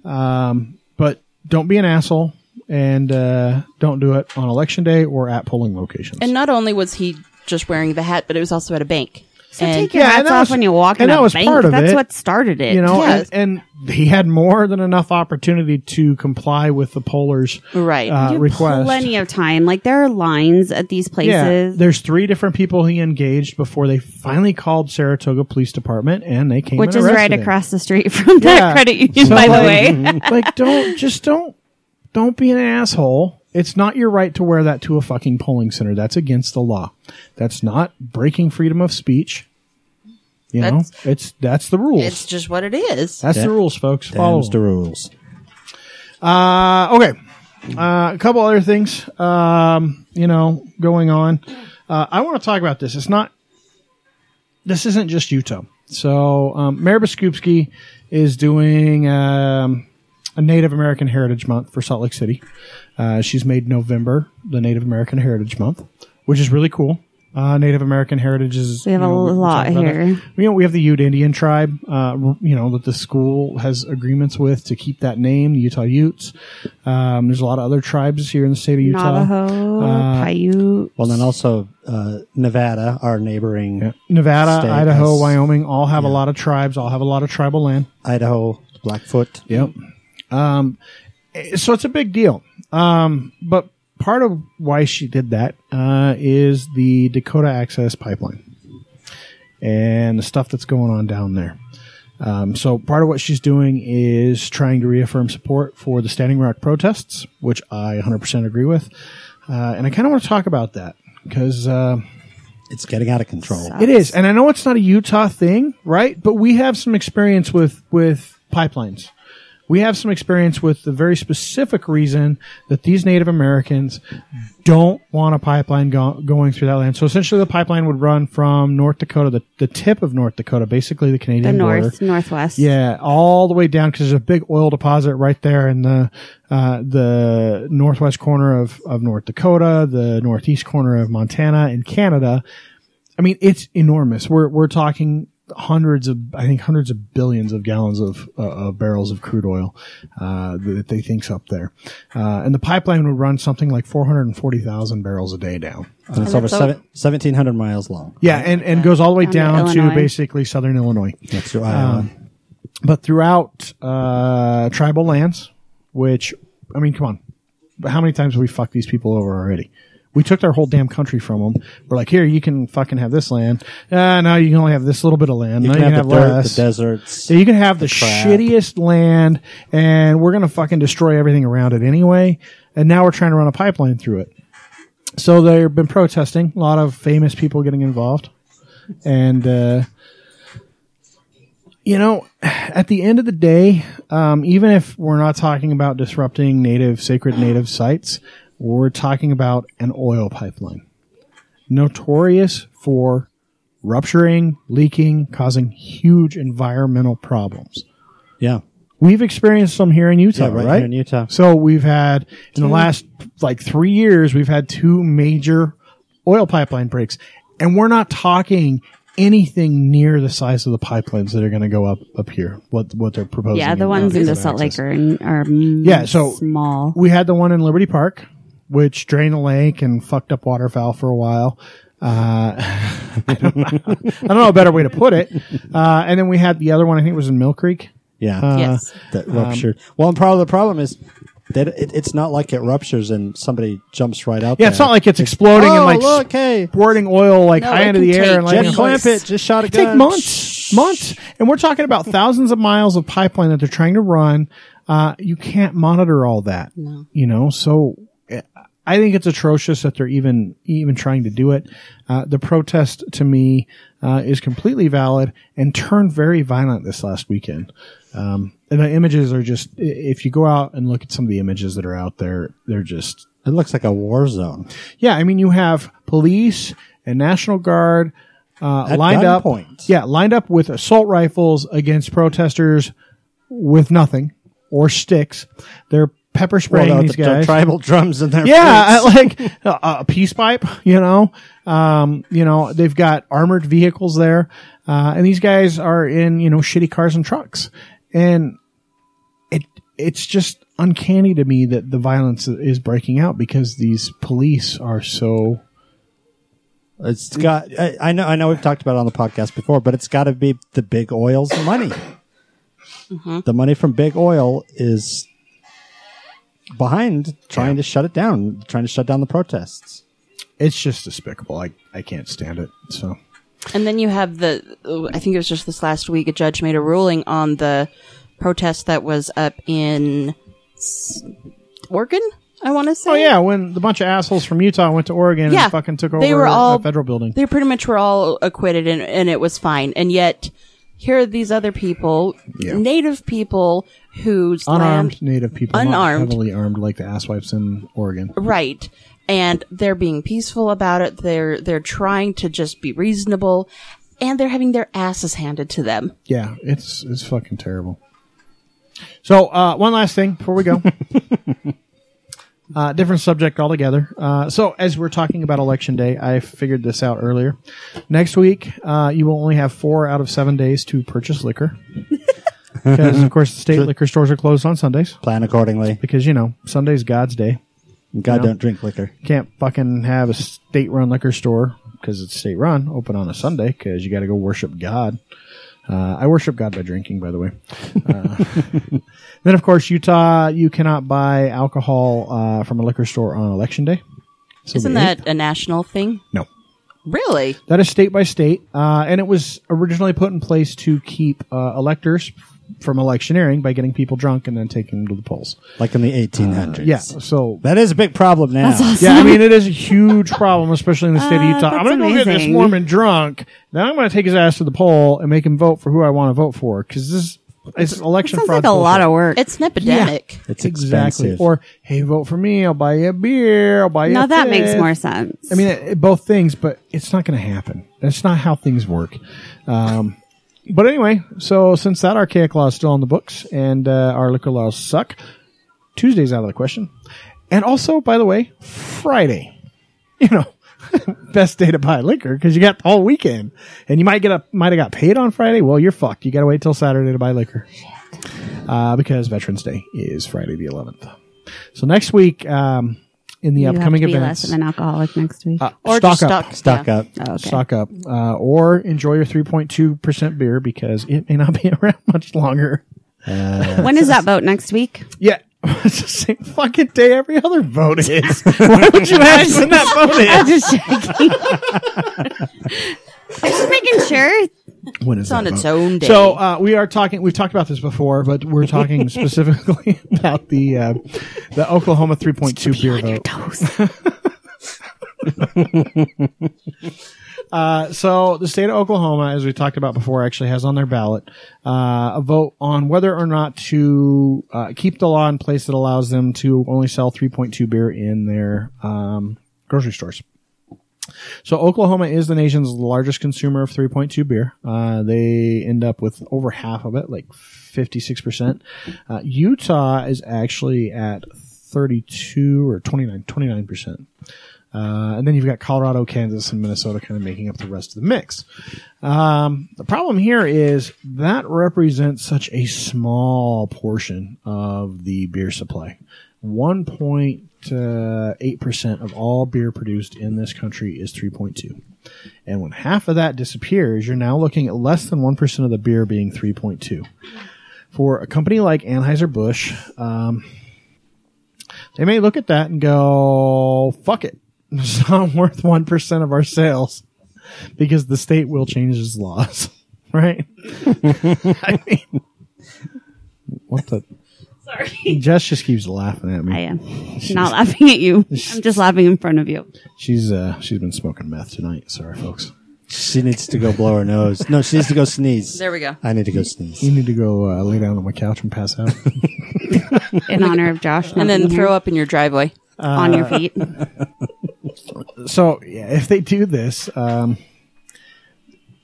Um, but don't be an asshole and, uh, don't do it on election day or at polling locations. And not only was he just wearing the hat, but it was also at a bank. So and take your Yeah, hats off was- when you walk and in a was bank. part of That's it. what started it. you know, Yes. and, and he had more than enough opportunity to comply with the pollers' Right. uh, request. plenty of time. Like there are lines at these yeah, places, there's three different people he engaged before they finally called Saratoga Police Department, and they came, which and is right him. across the street from that Yeah. credit union, So, by the way. (laughs) like, don't just don't don't be an asshole. It's not your right to wear that to a fucking polling center. That's against the law. That's not breaking freedom of speech. You know, it's that's the rules. It's just what it is. that's Yeah. the rules, folks. Follow Them's the rules. Uh, okay. Uh, a couple other things, um, you know, going on. Uh, I want to talk about this. It's not, this isn't just Utah. So, um, Mayor Biskupski is doing, um, a Native American Heritage Month for Salt Lake City. Uh, she's made November the Native American Heritage Month, which is really cool. Uh, Native American heritage is We have you a lot talk about that. here. You know, we have the Ute Indian tribe, uh, you know, that the school has agreements with to keep that name, the Utah Utes. Um, there's a lot of other tribes here in the state of Utah. Navajo, Uh, Paiute. Well, then also uh, Nevada, our neighboring Yeah. Nevada, State Idaho, has- Wyoming all have a lot of tribes, all have a lot of tribal land. Idaho, Blackfoot. Yep. Um, so it's a big deal. Um, but part of why she did that uh, is the Dakota Access Pipeline and the stuff that's going on down there. Um, so part of what she's doing is trying to reaffirm support for the Standing Rock protests, which I 100% agree with. Uh, and I kind of want to talk about that because uh, It's getting out of control. it is, and I know it's not a Utah thing, right? But we have some experience with with pipelines. We have some experience with the very specific reason that these Native Americans don't want a pipeline go- going through that land. So essentially, the pipeline would run from North Dakota, the, the tip of North Dakota, basically the The Canadian border. north, northwest. Yeah, all the way down because there's a big oil deposit right there in the uh, the northwest corner of of North Dakota, the northeast corner of Montana and Canada. I mean, it's enormous. We're we're talking hundreds of I think hundreds of billions of gallons of, uh, of barrels of crude oil uh, that they think's up there, uh, and the pipeline would run something like four hundred and forty thousand barrels a day down. And it's over seven, 1,700 miles long. Yeah, and, and goes all the way Down to down to, Illinois. basically southern Illinois. That's to Iowa. but throughout uh, tribal lands, which I mean, come on, how many times have we fucked these people over already? We took their whole damn country from them. We're like, here, you can fucking have this land. Uh, now you can only have this little bit of land. you now can you have, can the have dirt, less. the deserts. Yeah, you can have the, crap. shittiest land, and we're gonna fucking destroy everything around it anyway. And now we're trying to run a pipeline through it. So they've been protesting. A lot of famous people getting involved, and uh, you know, at the end of the day, um, even if we're not talking about disrupting native sacred native sites, we're talking about an oil pipeline, notorious for rupturing, leaking, causing huge environmental problems. Yeah. We've experienced some here in Utah, Yeah, right right? here in Utah. So we've had in the last like three years, we've had two major oil pipeline breaks, and we're not talking anything near the size of the pipelines that are going to go up up here. What what they're proposing? Yeah, the in ones in the Salt Lake are, are Yeah, so- small. We had the one in Liberty Park, which drained a lake and fucked up waterfowl for a while. Uh, (laughs) I, don't, I don't know a better way to put it. Uh, and then we had the other one. I think it was in Mill Creek. Yeah. Uh, yes. that ruptured. well, and part of the problem is that it, it's not like it ruptures and somebody jumps right out Yeah, there. it's not like it's exploding oh, and like look, hey, squirting oil like No, high into the air and like Jed Jeez. Clampett just shot a it take gun. months, months, and we're talking about thousands of miles of pipeline that they're trying to run. Uh, you can't monitor all that, no. you know. So I think it's atrocious that they're even even trying to do it. Uh, the protest to me uh, is completely valid and turned very violent this last weekend. Um, and the images are just if you go out and look at some of the images that are out there, they're just It looks like a war zone. yeah, I mean, you have police and National Guard uh, lined up. gunpoint. Yeah, lined up with assault rifles against protesters with nothing or sticks. They're pepper spraying Well, the- these the guys. tribal drums in their yeah. I- like a, a peace pipe, you know. Um, you know, they've got armored vehicles there, uh, and these guys are in you know shitty cars and trucks, and it it's just uncanny to me that the violence is breaking out because these police are so It's got. I, I know. I know. We've talked about it on the podcast before, but it's got to be the big oil's money. The money from big oil is behind trying to shut it down, trying to shut down the protests. it's just despicable. I I can't stand it. So And then you have the, I think it was just this last week, a judge made a ruling on the protest that was up in Oregon, I want to say. oh yeah, when the bunch of assholes from Utah went to Oregon Yeah. and fucking took over They were all- a federal building. They pretty much were all acquitted and, and it was fine. And yet, here are these other people, Yeah. native people whose Unarmed land, native people, Unarmed. heavily armed like the asswipes in Oregon. right. And they're being peaceful about it. They're, they're trying to just be reasonable and they're having their asses handed to them. Yeah, it's it's fucking terrible. So, uh, one last thing before we go. (laughs) uh, different subject altogether. Uh, so, as we're talking about election day, I figured this out earlier. Next week, uh, you will only have four out of seven days to purchase liquor. (laughs) Because, of course, the state liquor stores are closed on Sundays. Plan accordingly. Because, you know, Sunday's God's day. God Yeah. don't drink liquor. Can't fucking have a state run liquor store because it's state run open on a Sunday because you got to go worship God. Uh, I worship God by drinking, by the way. Uh, (laughs) then, of course, Utah, you cannot buy alcohol uh, from a liquor store on election day. So Isn't the that a national thing? no? Really? That is state by state, uh, and it was originally put in place to keep uh, electors from electioneering by getting people drunk and then taking them to the polls. Like in the 1800s. Yeah, so That is a big problem now. Yeah, I mean, it is a huge problem, especially in the state of Uh, Utah. I'm going to go get this. Mormon drunk. Then I'm going to take his ass to the poll and make him vote for who I want to vote for because this is election Sounds fraud. like a lot of work. It's an epidemic. It's exactly. expensive. Or hey, vote for me. I'll buy you a beer. I'll buy you. now a that makes more sense. I mean, it, it- both things, but it's not going to happen. That's not how things work. Um, but anyway, so since that archaic law is still on the books and uh, our liquor laws suck, Tuesday's out of the question. And also, by the way, Friday, (laughs) you know, (laughs) best day to buy liquor because you got the whole weekend, and you might get a might have got paid on Friday. Well, you're fucked. You got to wait till Saturday to buy liquor uh, because Veterans Day is Friday the 11th. So next week, um, in the you upcoming have to be events, less of an alcoholic next week. uh, Or stock just up, stock, Stock yeah. up. Oh, okay. stock up, uh, or enjoy your 3.2% beer because it may not (laughs) be around much longer. when is that vote next week? Yeah. (laughs) It's the same fucking day every other vote is. (laughs) Why would you ask when that vote I'm just checking. I'm just making sure. Is It's on its own day. So uh, we are talking. We've talked about this before, but we're talking (laughs) specifically (laughs) about the uh, the Oklahoma 3.2 beer vote. (laughs) Uh, so the state of Oklahoma, as we talked about before, actually has on their ballot uh, a vote on whether or not to uh, keep the law in place that allows them to only sell 3.2 beer in their um, grocery stores. So Oklahoma is the nation's largest consumer of 3.2 beer. Uh, they end up with over half of it, like 56%. Uh, Utah is actually at 32 or 29, 29%. Uh, and then you've got Colorado, Kansas, and Minnesota kind of making up the rest of the mix. Um, the problem here is that represents such a small portion of the beer supply. 1.8% of all beer produced in this country is 3.2. And when half of that disappears, you're now looking at less than 1% of the beer being 3.2. For a company like Anheuser-Busch, um, they may look at that and go, fuck it. (laughs) It's not worth 1% of our sales because the state will change its laws. (laughs) Right? (laughs) I mean, what the? Sorry. (laughs) Jess just keeps laughing at me. I am not laughing at you. I'm just laughing in front of you. She's uh she's been smoking meth tonight. Sorry, folks. She needs to go blow her nose. No, she needs to go sneeze. There we go. I need to go sneeze. You need to go uh, lay down on my couch and pass out. (laughs) In honor of Josh. And then throw up in your driveway. on your feet. (laughs) so yeah, if they do this, um,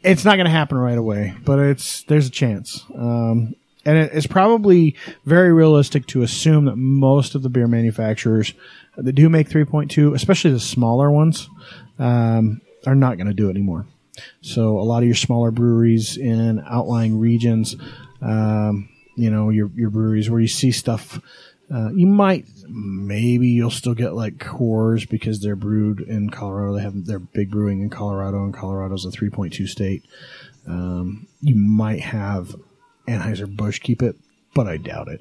it's not going to happen right away, but it's there's a chance. Um, and it's probably very realistic to assume that most of the beer manufacturers that do make 3.2, especially the smaller ones, um, are not going to do it anymore. So a lot of your smaller breweries in outlying regions, um, you know, your your breweries where you see stuff, uh, you might maybe you'll still get like Coors because they're brewed in Colorado. They have their big brewing in Colorado, and Colorado's a 3.2 state. Um, you might have Anheuser Busch keep it, but I doubt it.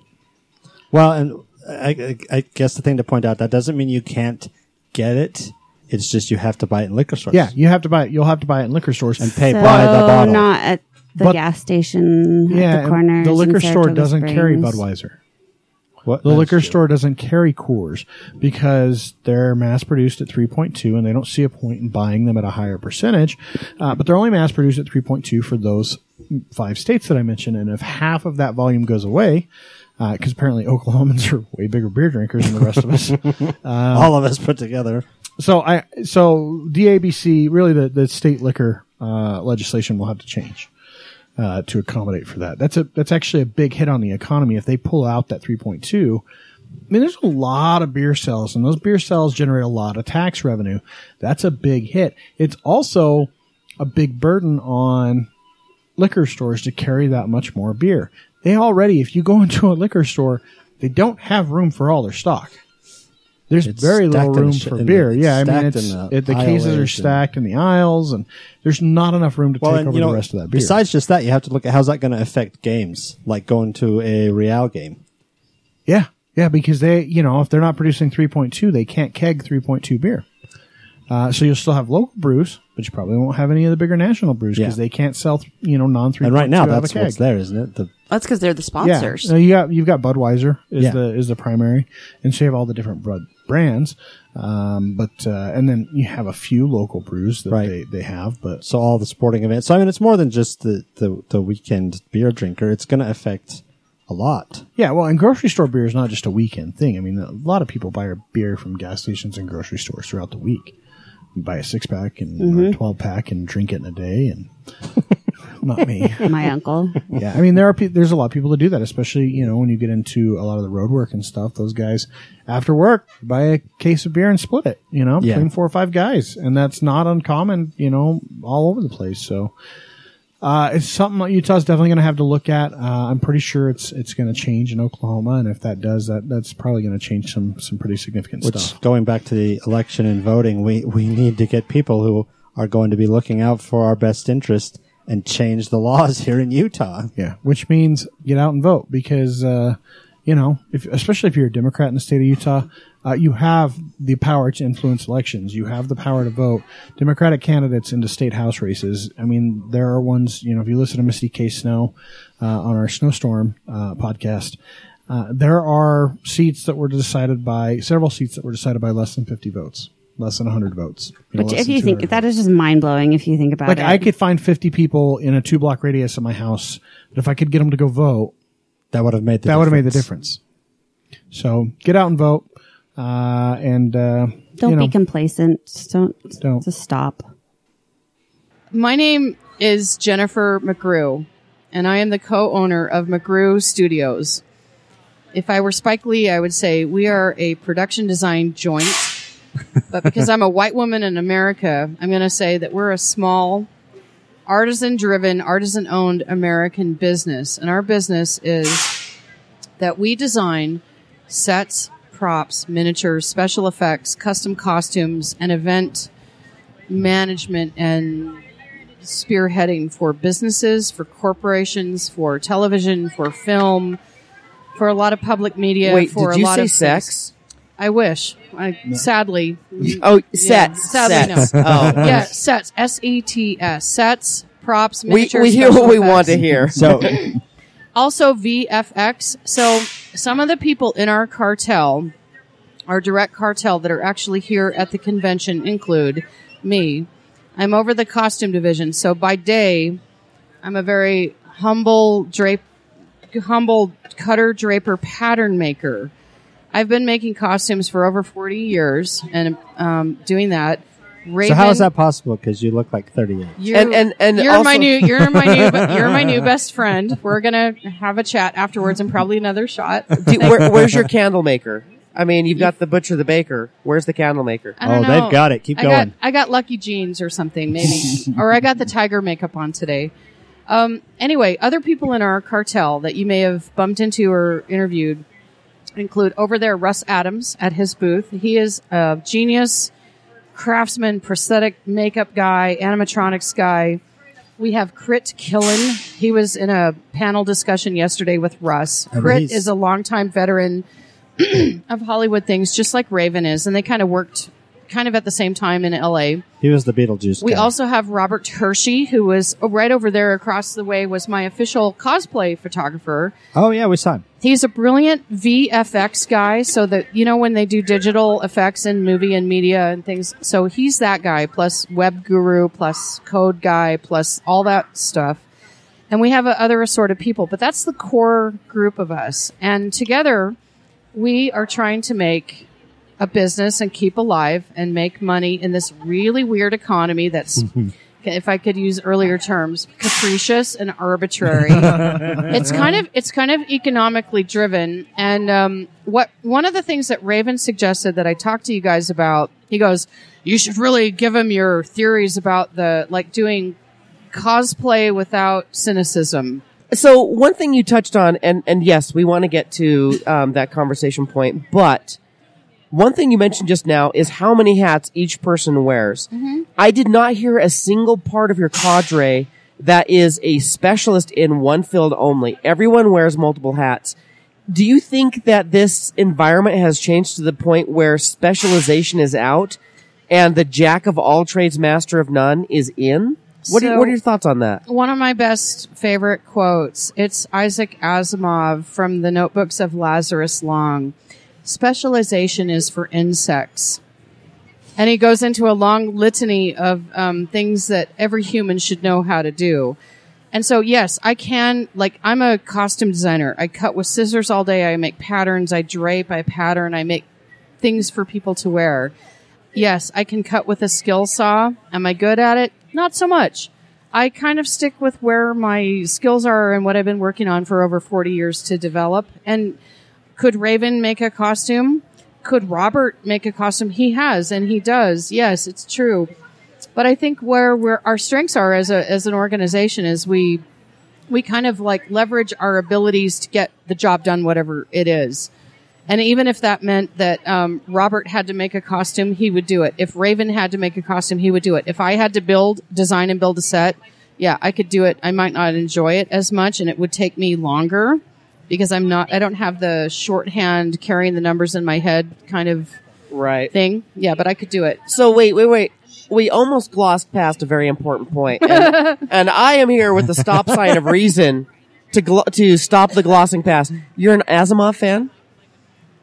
Well, and I, I, I guess the thing to point out that doesn't mean you can't get it. It's just you have to buy it in liquor stores. Yeah, you have to buy it. You'll have to buy it in liquor stores and pay so by the bottle. not at the But- gas station Yeah, at the corner. the liquor store doesn't carry Budweiser. What? The That's liquor true. store doesn't carry Coors because they're mass produced at 3.2 and they don't see a point in buying them at a higher percentage. Uh, but they're only mass produced at 3.2 for those five states that I mentioned. And if half of that volume goes away, because apparently Oklahomans are way bigger beer drinkers than the rest of us. (laughs) all of us put together. So I so DABC really the the state liquor uh, legislation will have to change uh, to accommodate for that. That's a that's actually a big hit on the economy if they pull out that 3.2. I mean, there's a lot of beer sales, and those beer sales generate a lot of tax revenue. That's a big hit. It's also a big burden on liquor stores to carry that much more beer. They already, if you go (laughs) into a liquor store, they don't have room for all their stock. There's It's very little room sh- for in the- beer. Yeah, I mean, it's the it, the cases are areas and- stacked in the aisles, and there's not enough room to Well, take over know, the rest of that beer. besides just that, you have to look at how's that going to affect games, like going to a Real game. Yeah, yeah, because they, you know, if they're not producing 3.2, they can't keg 3.2 beer. Uh, so you'll still have local brews, but you probably won't have any of the bigger national brews because Yeah. they can't sell, you know, non three. And right now, out of a that's what's there, isn't it? The That's because they're the sponsors. Yeah, you got you've got Budweiser is Yeah. the is the primary, and so you have all the different bud brands. Um, but uh, and then you have a few local brews that Right. they, they have, but so all the sporting events. So I mean, it's more than just the the, the weekend beer drinker. It's going to affect a lot. Yeah, well, and grocery store beer is not just a weekend thing. I mean, a lot of people buy their beer from gas stations and grocery stores throughout the week. You buy a six pack and or a twelve pack and drink it in a day, and (laughs) not me. My uncle. Yeah, I mean, there are pe- there's a lot of people that do that, especially you know when you get into a lot of the road work and stuff. Those guys after work buy a case of beer and split it, you know, Yeah. between four or five guys, and that's not uncommon, you know, all over the place. So. Uh, it's something that Utah's definitely going to have to look at. Uh, I'm pretty sure it's it's going to change in Oklahoma, and if that does, that that's probably going to change some some pretty significant Which stuff. going back to the election and voting, we we need to get people who are going to be looking out for our best interest and change the laws (laughs) here in Utah. Yeah, which means get out and vote because uh, you know, if, especially if you're a Democrat in the state of Utah, uh, you have the power to influence elections. You have the power to vote Democratic candidates into state house races. I mean, there are ones. You know, if you listen to Misty K. Snow uh, on our snowstorm uh, podcast. Uh, there are seats that were decided by several seats that were decided by less than 50 votes, less than 100 votes. you know, Which, if you think that is just mind blowing, if you think about like it. I could find 50 people in a two block radius of my house, but if I could get them to go vote, That would have made the that would have made the difference. difference. So get out and vote, uh, and uh, Don't you know, be complacent. Just don't. Don't. Just stop. My name is Jennifer McGrew, and I am the co-owner of McGrew Studios. If I were Spike Lee, I would say we are a production design joint. (laughs) but because I'm a white woman in America, I'm going to say that we're a small, artisan driven, artisan owned American business. And our business is that we design sets, props, miniatures, special effects, custom costumes, and event management and spearheading for businesses, for corporations, for television, for film, for a lot of public media. Wait, for did a you lot say of sex? things. I wish. I sadly. (laughs) Oh, sets. sadly, sets. no. Oh, (laughs) yeah, sets. S E T S. Sets, props, we miniatures. we hear special what we want to hear. So (laughs) Also VFX. So some of the people in our cartel, our direct cartel that are actually here at the convention include me. I'm over the costume division. So by day, I'm a very humble drape, humble cutter draper pattern maker. I've been making costumes for over 40 years and um, doing that. so how is that possible? Because you look like 38. you're, And- and- and you're my new you're my new (laughs) you're my new best friend. We're gonna have a chat afterwards and probably another shot. Do- where, where's your candle maker? I mean, you've got the butcher, the baker. Where's the candle maker? Oh, know. they've got it. Keep I going. Got, I got lucky jeans or something, maybe, (laughs) or I got the tiger makeup on today. Um, anyway, other people in our cartel that you may have bumped into or interviewed include over there Russ Adams at his booth. He is a genius craftsman, prosthetic makeup guy, animatronics guy. We have Crit Killen. He was in a panel discussion yesterday with Russ. Oh, and Crit he's- is a longtime veteran (clears throat) of Hollywood things, just like Raven is, and they kind of worked kind of at the same time in LA. He was the Beetlejuice. We guy. also have Robert Hershey, who was right over there across the way, was my official cosplay photographer. Oh yeah, we saw him. He's a brilliant VFX guy, so that you know when they do digital effects in movie and media and things. So he's that guy, plus web guru, plus code guy, plus all that stuff. And we have other assorted people, but that's the core group of us. And together, we are trying to make a business and keep alive and make money in this really weird economy that's (laughs) if I could use earlier terms, capricious and arbitrary. (laughs) it's kind of it's kind of economically driven. And um, what one of the things that Raven suggested that I talked to you guys about, he goes, "You should really give him your theories about the like doing cosplay without cynicism." So one thing you touched on, and and yes, we want to get to um, that conversation point, but one thing you mentioned just now is how many hats each person wears. Mm-hmm. I did not hear a single part of your cadre that is a specialist in one field only. Everyone wears multiple hats. Do you think that this environment has changed to the point where specialization is out and the jack of all trades, master of none is in? What, are, what are your thoughts on that? One of my best favorite quotes. It's Isaac Asimov from the Notebooks of Lazarus Long. Specialization is for insects. And he goes into a long litany of um, things that every human should know how to do. And so, yes, I can, like, I'm a costume designer. I cut with scissors all day. I make patterns. I drape. I pattern. I make things for people to wear. Yes, I can cut with a skill saw. Am I good at it? Not so much. I kind of stick with where my skills are and what I've been working on for over 40 years to develop. And could Raven make a costume? Could Robert make a costume? He has and he does. Yes, it's true. But I think where we're, our strengths are as a, as an organization is we, we kind of like leverage our abilities to get the job done, whatever it is. And even if that meant that um, Robert had to make a costume, he would do it. If Raven had to make a costume, he would do it. If I had to build, design, and build a set, yeah, I could do it. I might not enjoy it as much, and it would take me longer because I'm not. I don't have the shorthand carrying the numbers in my head kind of Right. thing. Yeah, but I could do it. So wait, wait, wait. We almost glossed past a very important point, and, (laughs) and I am here with the stop sign of reason to glo- to stop the glossing past. You're an Asimov fan.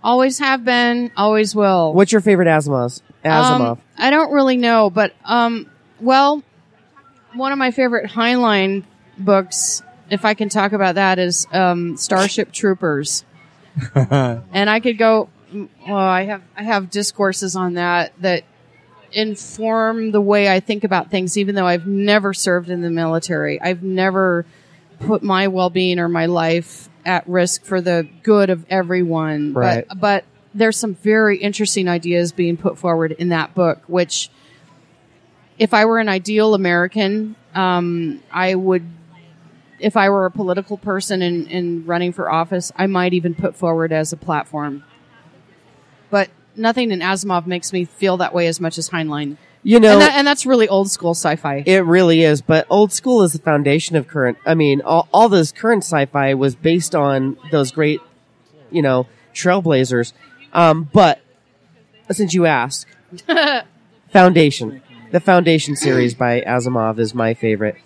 Always have been. Always will. What's your favorite Asimov's? Asimov. Um, I don't really know, but um, well, one of my favorite Heinlein books, if I can talk about that, is um, Starship Troopers. (laughs) and I could go well, I have I have discourses on that that inform the way I think about things, even though I've never served in the military. I've never put my well being or my life at risk for the good of everyone. Right. But but there's some very interesting ideas being put forward in that book, which if I were an ideal American, um, I would if I were a political person and, and running for office, I might even put forward as a platform. But nothing in Asimov makes me feel that way as much as Heinlein. You know, and, that, and that's really old school sci-fi. It really is, but old school is the foundation of current. I mean, all, all this current sci-fi was based on those great, you know, trailblazers. Um, but since you asked, (laughs) Foundation, the Foundation series by Asimov is my favorite.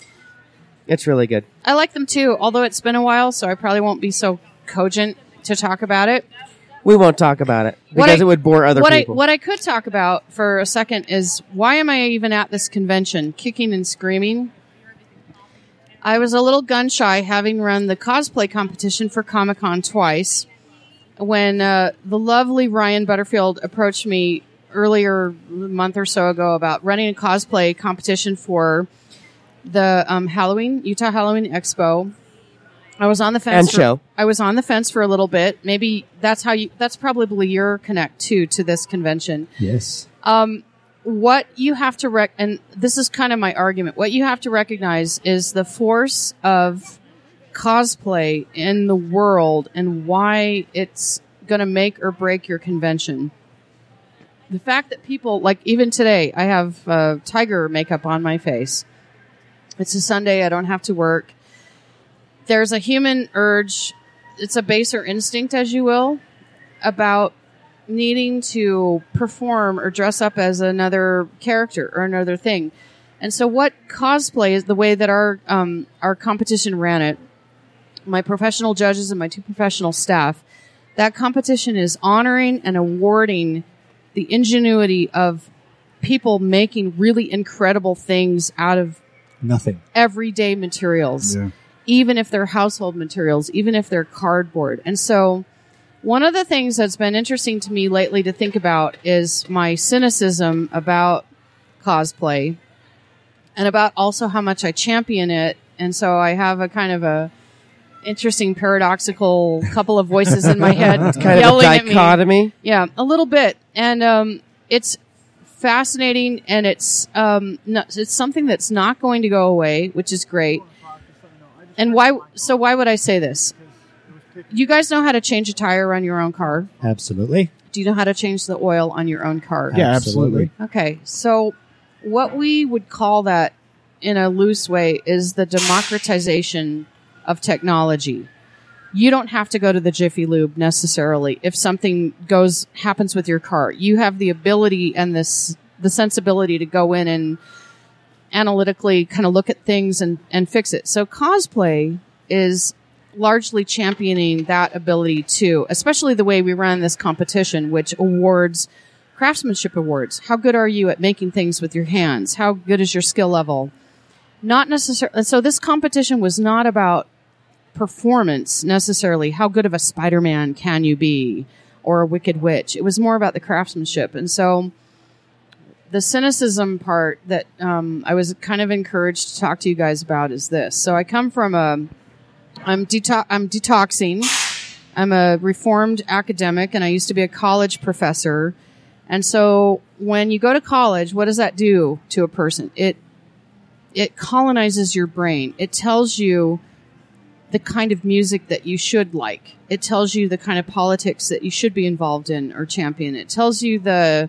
It's really good. I like them too, although it's been a while, so I probably won't be so cogent to talk about it. We won't talk about it because I- it would bore other what people. I what I could talk about for a second is why am I even at this convention, kicking and screaming? I was a little gun shy, having run the cosplay competition for Comic Con twice. When uh, the lovely Ryan Butterfield approached me earlier a month or so ago about running a cosplay competition for the um, Halloween Utah Halloween Expo, I was on the fence. And for- show. I was on the fence for a little bit. Maybe that's how you. That's probably your connect too to this convention. Yes. What you have to rec, and this is kind of my argument. What you have to recognize is the force of cosplay in the world and why it's going to make or break your convention. The fact that people like even today, I have uh, tiger makeup on my face. It's a Sunday. I don't have to work. There's a human urge. It's a baser instinct, as you will, about needing to perform or dress up as another character or another thing. And so, what cosplay is the way that our um, our competition ran it. My professional judges and my two professional staff. That competition is honoring and awarding the ingenuity of people making really incredible things out of Nothing. everyday materials, even if they're household materials, even if they're cardboard. And so, one of the things that's been interesting to me lately to think about is my cynicism about cosplay and about also how much I champion it. And so I have a kind of a interesting paradoxical couple of voices in my (laughs) head kind of a yelling at me. dichotomy. Yeah, a little bit, and um, it's fascinating, and it's um, no, it's something that's not going to go away, which is great. And why? So why would I say this? You guys know how to change a tire on your own car. Absolutely. Do you know how to change the oil on your own car? Yeah, absolutely. Okay, so what we would call that in a loose way is the democratization of technology. You don't have to go to the Jiffy Lube necessarily if something goes happens with your car. You have the ability and this the sensibility to go in and analytically kind of look at things and, and fix it. So cosplay is largely championing that ability too, especially the way we run this competition, which awards craftsmanship awards. How good are you at making things with your hands? How good is your skill level? Not necessarily. So this competition was not about performance necessarily. How good of a Spider-Man can you be or a Wicked Witch? It was more about the craftsmanship. And so the cynicism part that um, I was kind of encouraged to talk to you guys about is this. So I come from a, I'm deto- I'm detoxing. I'm a reformed academic, and I used to be a college professor. And so when you go to college, what does that do to a person? It it colonizes your brain. It tells you the kind of music that you should like. It tells you the kind of politics that you should be involved in or champion. It tells you the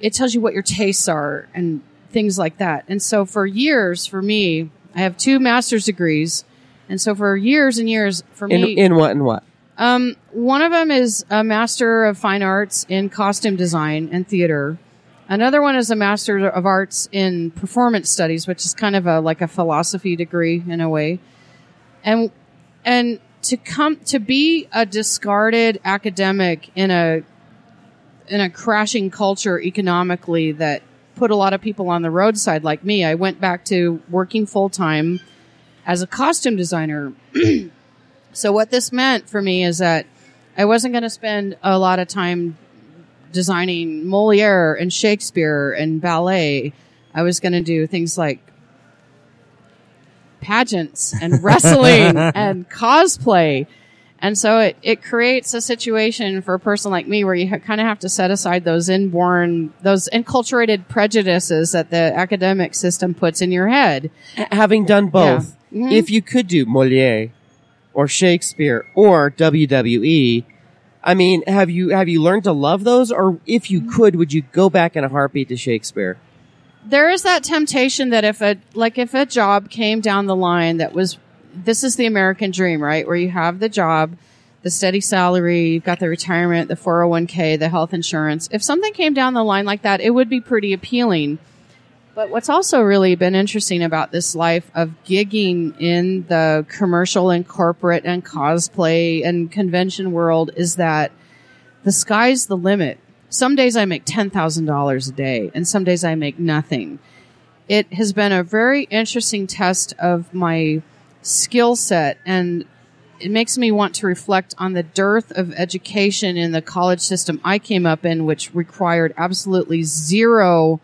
it tells you what your tastes are and things like that. And so for years, for me, I have two master's degrees. And so for years and years, for In me, in what and what? um, one of them is a master of fine arts in costume design and theater. Another one is a master of arts in performance studies, which is kind of a like a philosophy degree in a way. And and to come to be a discarded academic in a in a crashing culture economically that put a lot of people on the roadside like me. I went back to working full time as a costume designer. (clears throat) so what this meant for me is that I wasn't going to spend a lot of time designing Moliere and Shakespeare and ballet. I was going to do things like pageants and wrestling (laughs) and cosplay. And so it, it creates a situation for a person like me where you ha- kind of have to set aside those inborn, those enculturated prejudices that the academic system puts in your head. H- having done both, Yeah. Mhm. if you could do Moliere or Shakespeare or WWE, I mean, have you have you learned to love those, or if you could, would you go back in a heartbeat to Shakespeare? There is that temptation that if a like if a job came down the line that was this is the American dream, right? Where you have the job, the steady salary, you've got the retirement, the 401k, the health insurance. If something came down the line like that, it would be pretty appealing. But what's also really been interesting about this life of gigging in the commercial and corporate and cosplay and convention world is that the sky's the limit. Some days I make $10,000 a day and some days I make nothing. It has been a very interesting test of my skill set and it makes me want to reflect on the dearth of education in the college system I came up in, which required absolutely zero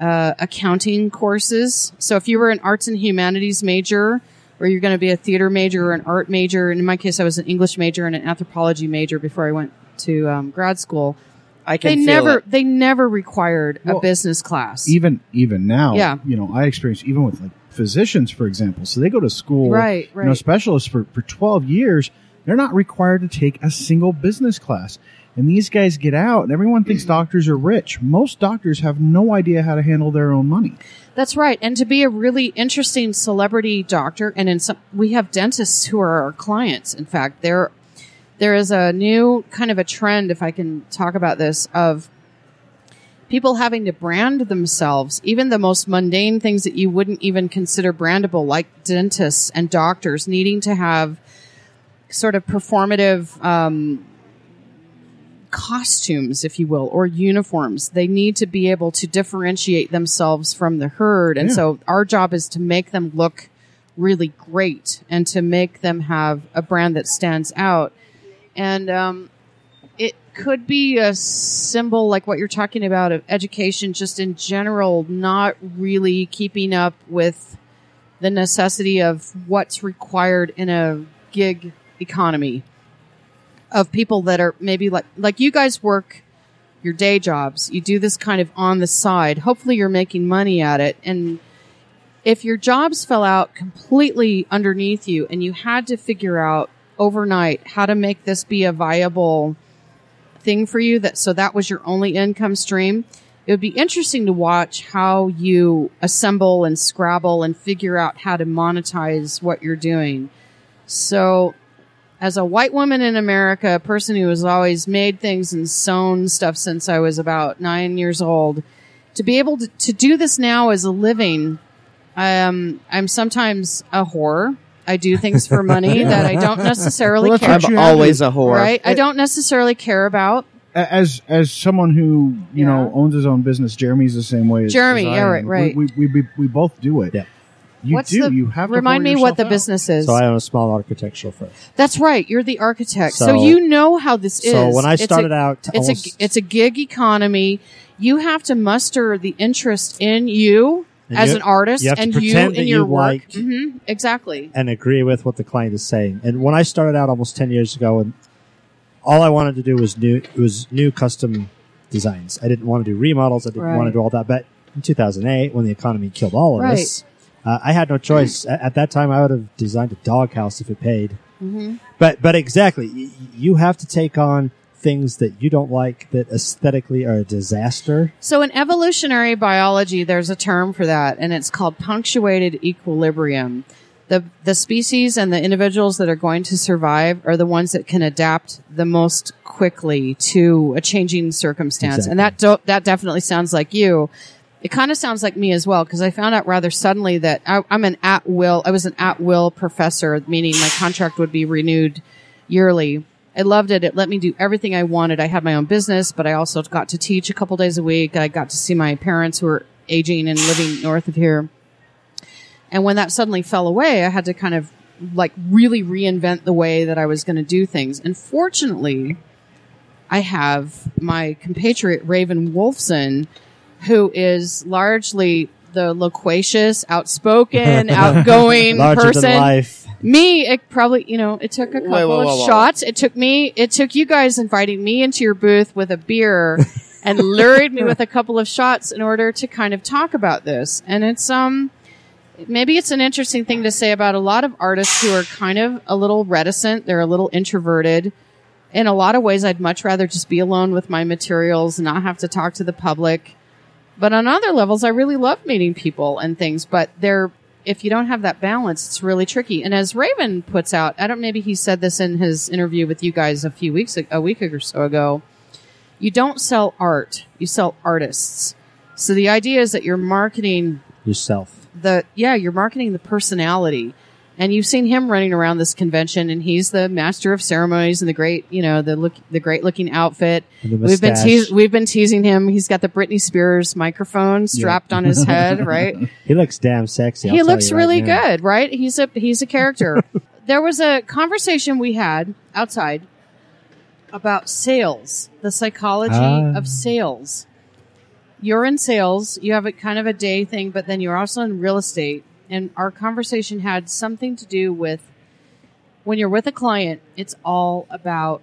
uh, accounting courses. So if you were an arts and humanities major, or you're going to be a theater major or an art major, and in my case, I was an English major and an anthropology major before I went to um, grad school. I They can feel never, it. they never required Well, a business class. even even now, Yeah. you know, I experience even with like physicians, for example. So they go to school, Right, right. You know, specialists for for twelve years. They're not required to take a single business class. And these guys get out, and everyone thinks mm-hmm. doctors are rich. Most doctors have no idea how to handle their own money. That's right. And to be a really interesting celebrity doctor, and in some, we have dentists who are our clients. In fact, there, there is a new kind of a trend, if I can talk about this, of people having to brand themselves, even the most mundane things that you wouldn't even consider brandable, like dentists and doctors needing to have sort of performative, um, costumes, if you will, or uniforms. They need to be able to differentiate themselves from the herd. And Yeah. so our job is to make them look really great and to make them have a brand that stands out. And, um, it could be a symbol like what you're talking about of education just in general, not really keeping up with the necessity of what's required in a gig economy of people that are maybe like like you guys work your day jobs. You do this kind of on the side. Hopefully you're making money at it. And if your jobs fell out completely underneath you and you had to figure out overnight how to make this be a viable thing for you that so that was your only income stream it would be interesting to watch how you assemble and scrabble and figure out how to monetize what you're doing so as a white woman in America, a person who has always made things and sewn stuff since I was about nine years old, to be able to, to do this now as a living, um, I'm sometimes a whore. I do things for money (laughs) that I don't necessarily Well, that's care what about. I'm have always a whore. Right? I don't necessarily care about. A- As as someone who you know owns his own business, Jeremy's the same way. As, Jeremy, as I yeah, am. right, right. We we, we, we both do it. Yeah. You What's do. the- you have to remind me what the out. business is. So I own a small architectural firm. That's right. You're the architect, so, So- you know how this is. So when I It's a- started out, it's almost- a it's a gig economy. You have to muster the interest in you And as you- an artist you and you in your you work. like- hmm exactly. and agree with what the client is saying. And when I started out almost ten years ago, and all I wanted to do was new was new custom designs. I didn't want to do remodels. I didn't Right. want to do all that. But in 2008, when the economy killed all of Right. us, uh, I had no choice. At, at that time, I would have designed a doghouse if it paid. Mm-hmm. But but exactly, y- you have to take on things that you don't like that aesthetically are a disaster. So in evolutionary biology, there's a term for that, and it's called punctuated equilibrium. The the species and the individuals that are going to survive are the ones that can adapt the most quickly to a changing circumstance, and that do, that definitely sounds like you. It kind of sounds like me as well because I found out rather suddenly that I, I'm an at will. I was an at will professor, meaning my contract would be renewed yearly. I loved it. It let me do everything I wanted. I had my own business, but I also got to teach a couple days a week. I got to see my parents who were aging and living north of here. And when that suddenly fell away, I had to kind of like really reinvent the way that I was going to do things. And fortunately, I have my compatriot Raven Wolfson, who is largely the loquacious, outspoken, (laughs) outgoing person. Me, it probably, you know, it took a couple whoa, of whoa, whoa. shots. It took me, it took you guys inviting me into your booth with a beer (laughs) and lured me with a couple of shots in order to kind of talk about this. And it's, um, maybe it's an interesting thing to say about a lot of artists who are kind of a little reticent. They're a little introverted. In a lot of ways, I'd much rather just be alone with my materials and not have to talk to the public. But on other levels, I really love meeting people and things, but they're, if you don't have that balance, it's really tricky. And as Raven puts out, I don't, maybe he said this in his interview with you guys a few weeks, a week or so ago. You don't sell art, you sell artists. So the idea is that you're marketing Yourself. the yeah, you're marketing the personality. And you've seen him running around this convention, and he's the master of ceremonies and the great, you know, the look, the great looking outfit. The We've been teas we've been teasing him. He's got the Britney Spears microphone strapped on his head, right? (laughs) He looks damn sexy. I'll he looks right really now. good, right? He's a he's a character. (laughs) there was a conversation we had outside about sales, the psychology Ah. of sales. You're in sales, you have a kind of a day thing, but then you're also in real estate. And our conversation had something to do with when you're with a client, it's all about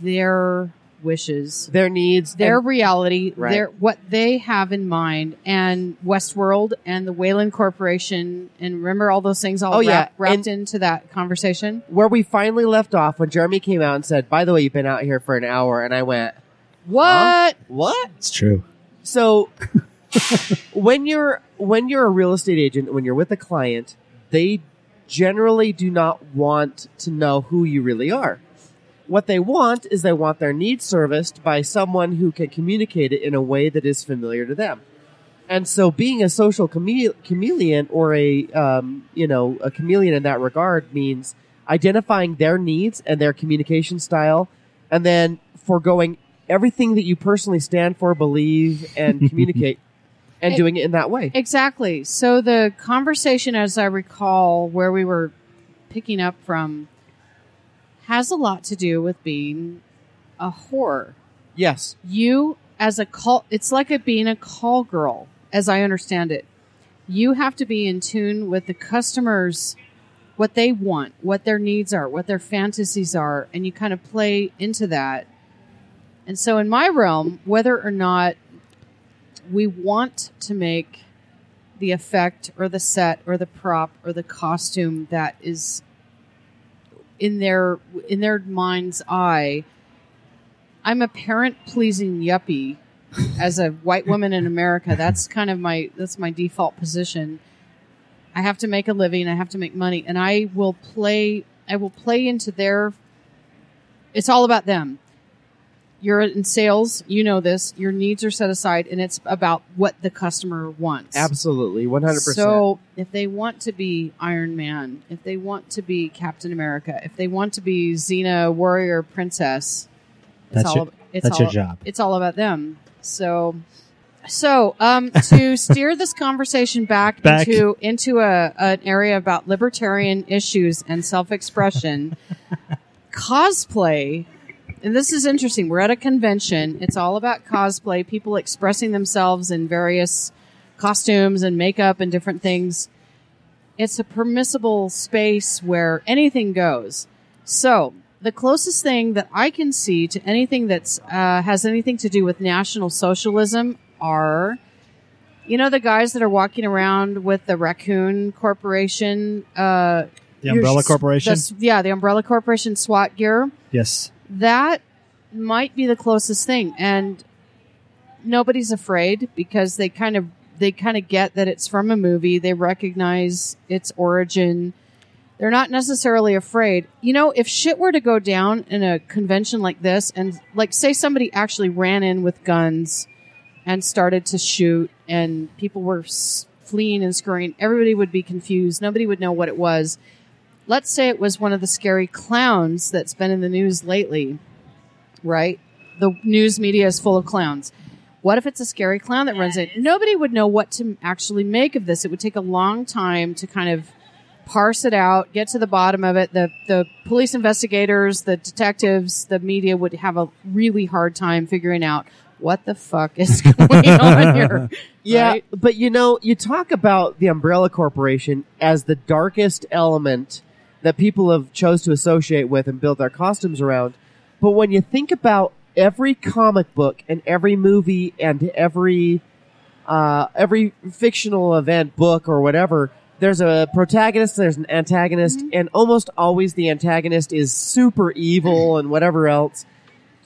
their wishes Their needs, their and- reality, Right. their what they have in mind, and Westworld and the Weyland Corporation, and remember all those things all Oh, yeah. wrap- wrapped And- into that conversation. where we finally left off when Jeremy came out and said, "By the way, you've been out here for an hour," and I went, What? "What?" It's true. So (laughs) when you're when you're a real estate agent, when you're with a client, they generally do not want to know who you really are. What they want is they want their needs serviced by someone who can communicate it in a way that is familiar to them. And so, being a social chame- chameleon or a um, you know a chameleon in that regard means identifying their needs and their communication style, and then foregoing everything that you personally stand for, believe, and (laughs) communicate, and It- doing it in that way. Exactly. So the conversation, as I recall, where we were picking up from, has a lot to do with being a whore. Yes, you as a call it's like it being a call girl as i understand it you have to be in tune with the customers what they want what their needs are what their fantasies are and you kind of play into that and so in my realm whether or not we want to make the effect or the set or the prop or the costume that is in their in their mind's eye I'm a parent pleasing yuppie (laughs) as a white woman in America. That's kind of my that's my default position. I have to make a living, I have to make money, and I will play I will play into their it's all about them. You're in sales, you know this. Your needs are set aside and it's about what the customer wants. absolutely, one hundred percent. So if they want to be Iron Man, if they want to be Captain America, if they want to be Xena Warrior Princess, it's That's all your- it's that's all, your job. It's all about them. So so um to (laughs) steer this conversation back, Back. into into a an area about libertarian issues and self-expression, (laughs) cosplay and this is interesting. We're at a convention. It's all about cosplay, people expressing themselves in various costumes and makeup and different things. It's a permissible space where anything goes. So, the closest thing that I can see to anything that's uh, has anything to do with national socialism are, you know, the guys that are walking around with the Raccoon Corporation, uh, The Umbrella Corporation? yeah, the Umbrella Corporation SWAT gear Yes. That might be the closest thing. And nobody's afraid because they kind of they kind of get that it's from a movie. They recognize its origin. They're not necessarily afraid. You know if shit were to go down in a convention like this and like say somebody actually ran in with guns and started to shoot and people were fleeing and scurrying everybody would be confused. Nobody would know what it was let's say it was one of the scary clowns that's been in the news lately, right? The news media is full of clowns. What if it's a scary clown that runs in? Nobody would know what to actually make of this. It would take a long time to kind of parse it out, get to the bottom of it. The the police investigators, the detectives, the media would have a really hard time figuring out what the fuck is (laughs) going on here. (laughs) Yeah, right? but you know, you talk about the Umbrella Corporation as the darkest element that people have chose to associate with and build their costumes around. But when you think about every comic book and every movie and every uh, every fictional event, book or whatever, there's a protagonist, there's an antagonist, and almost always the antagonist is super evil (clears throat) and whatever else.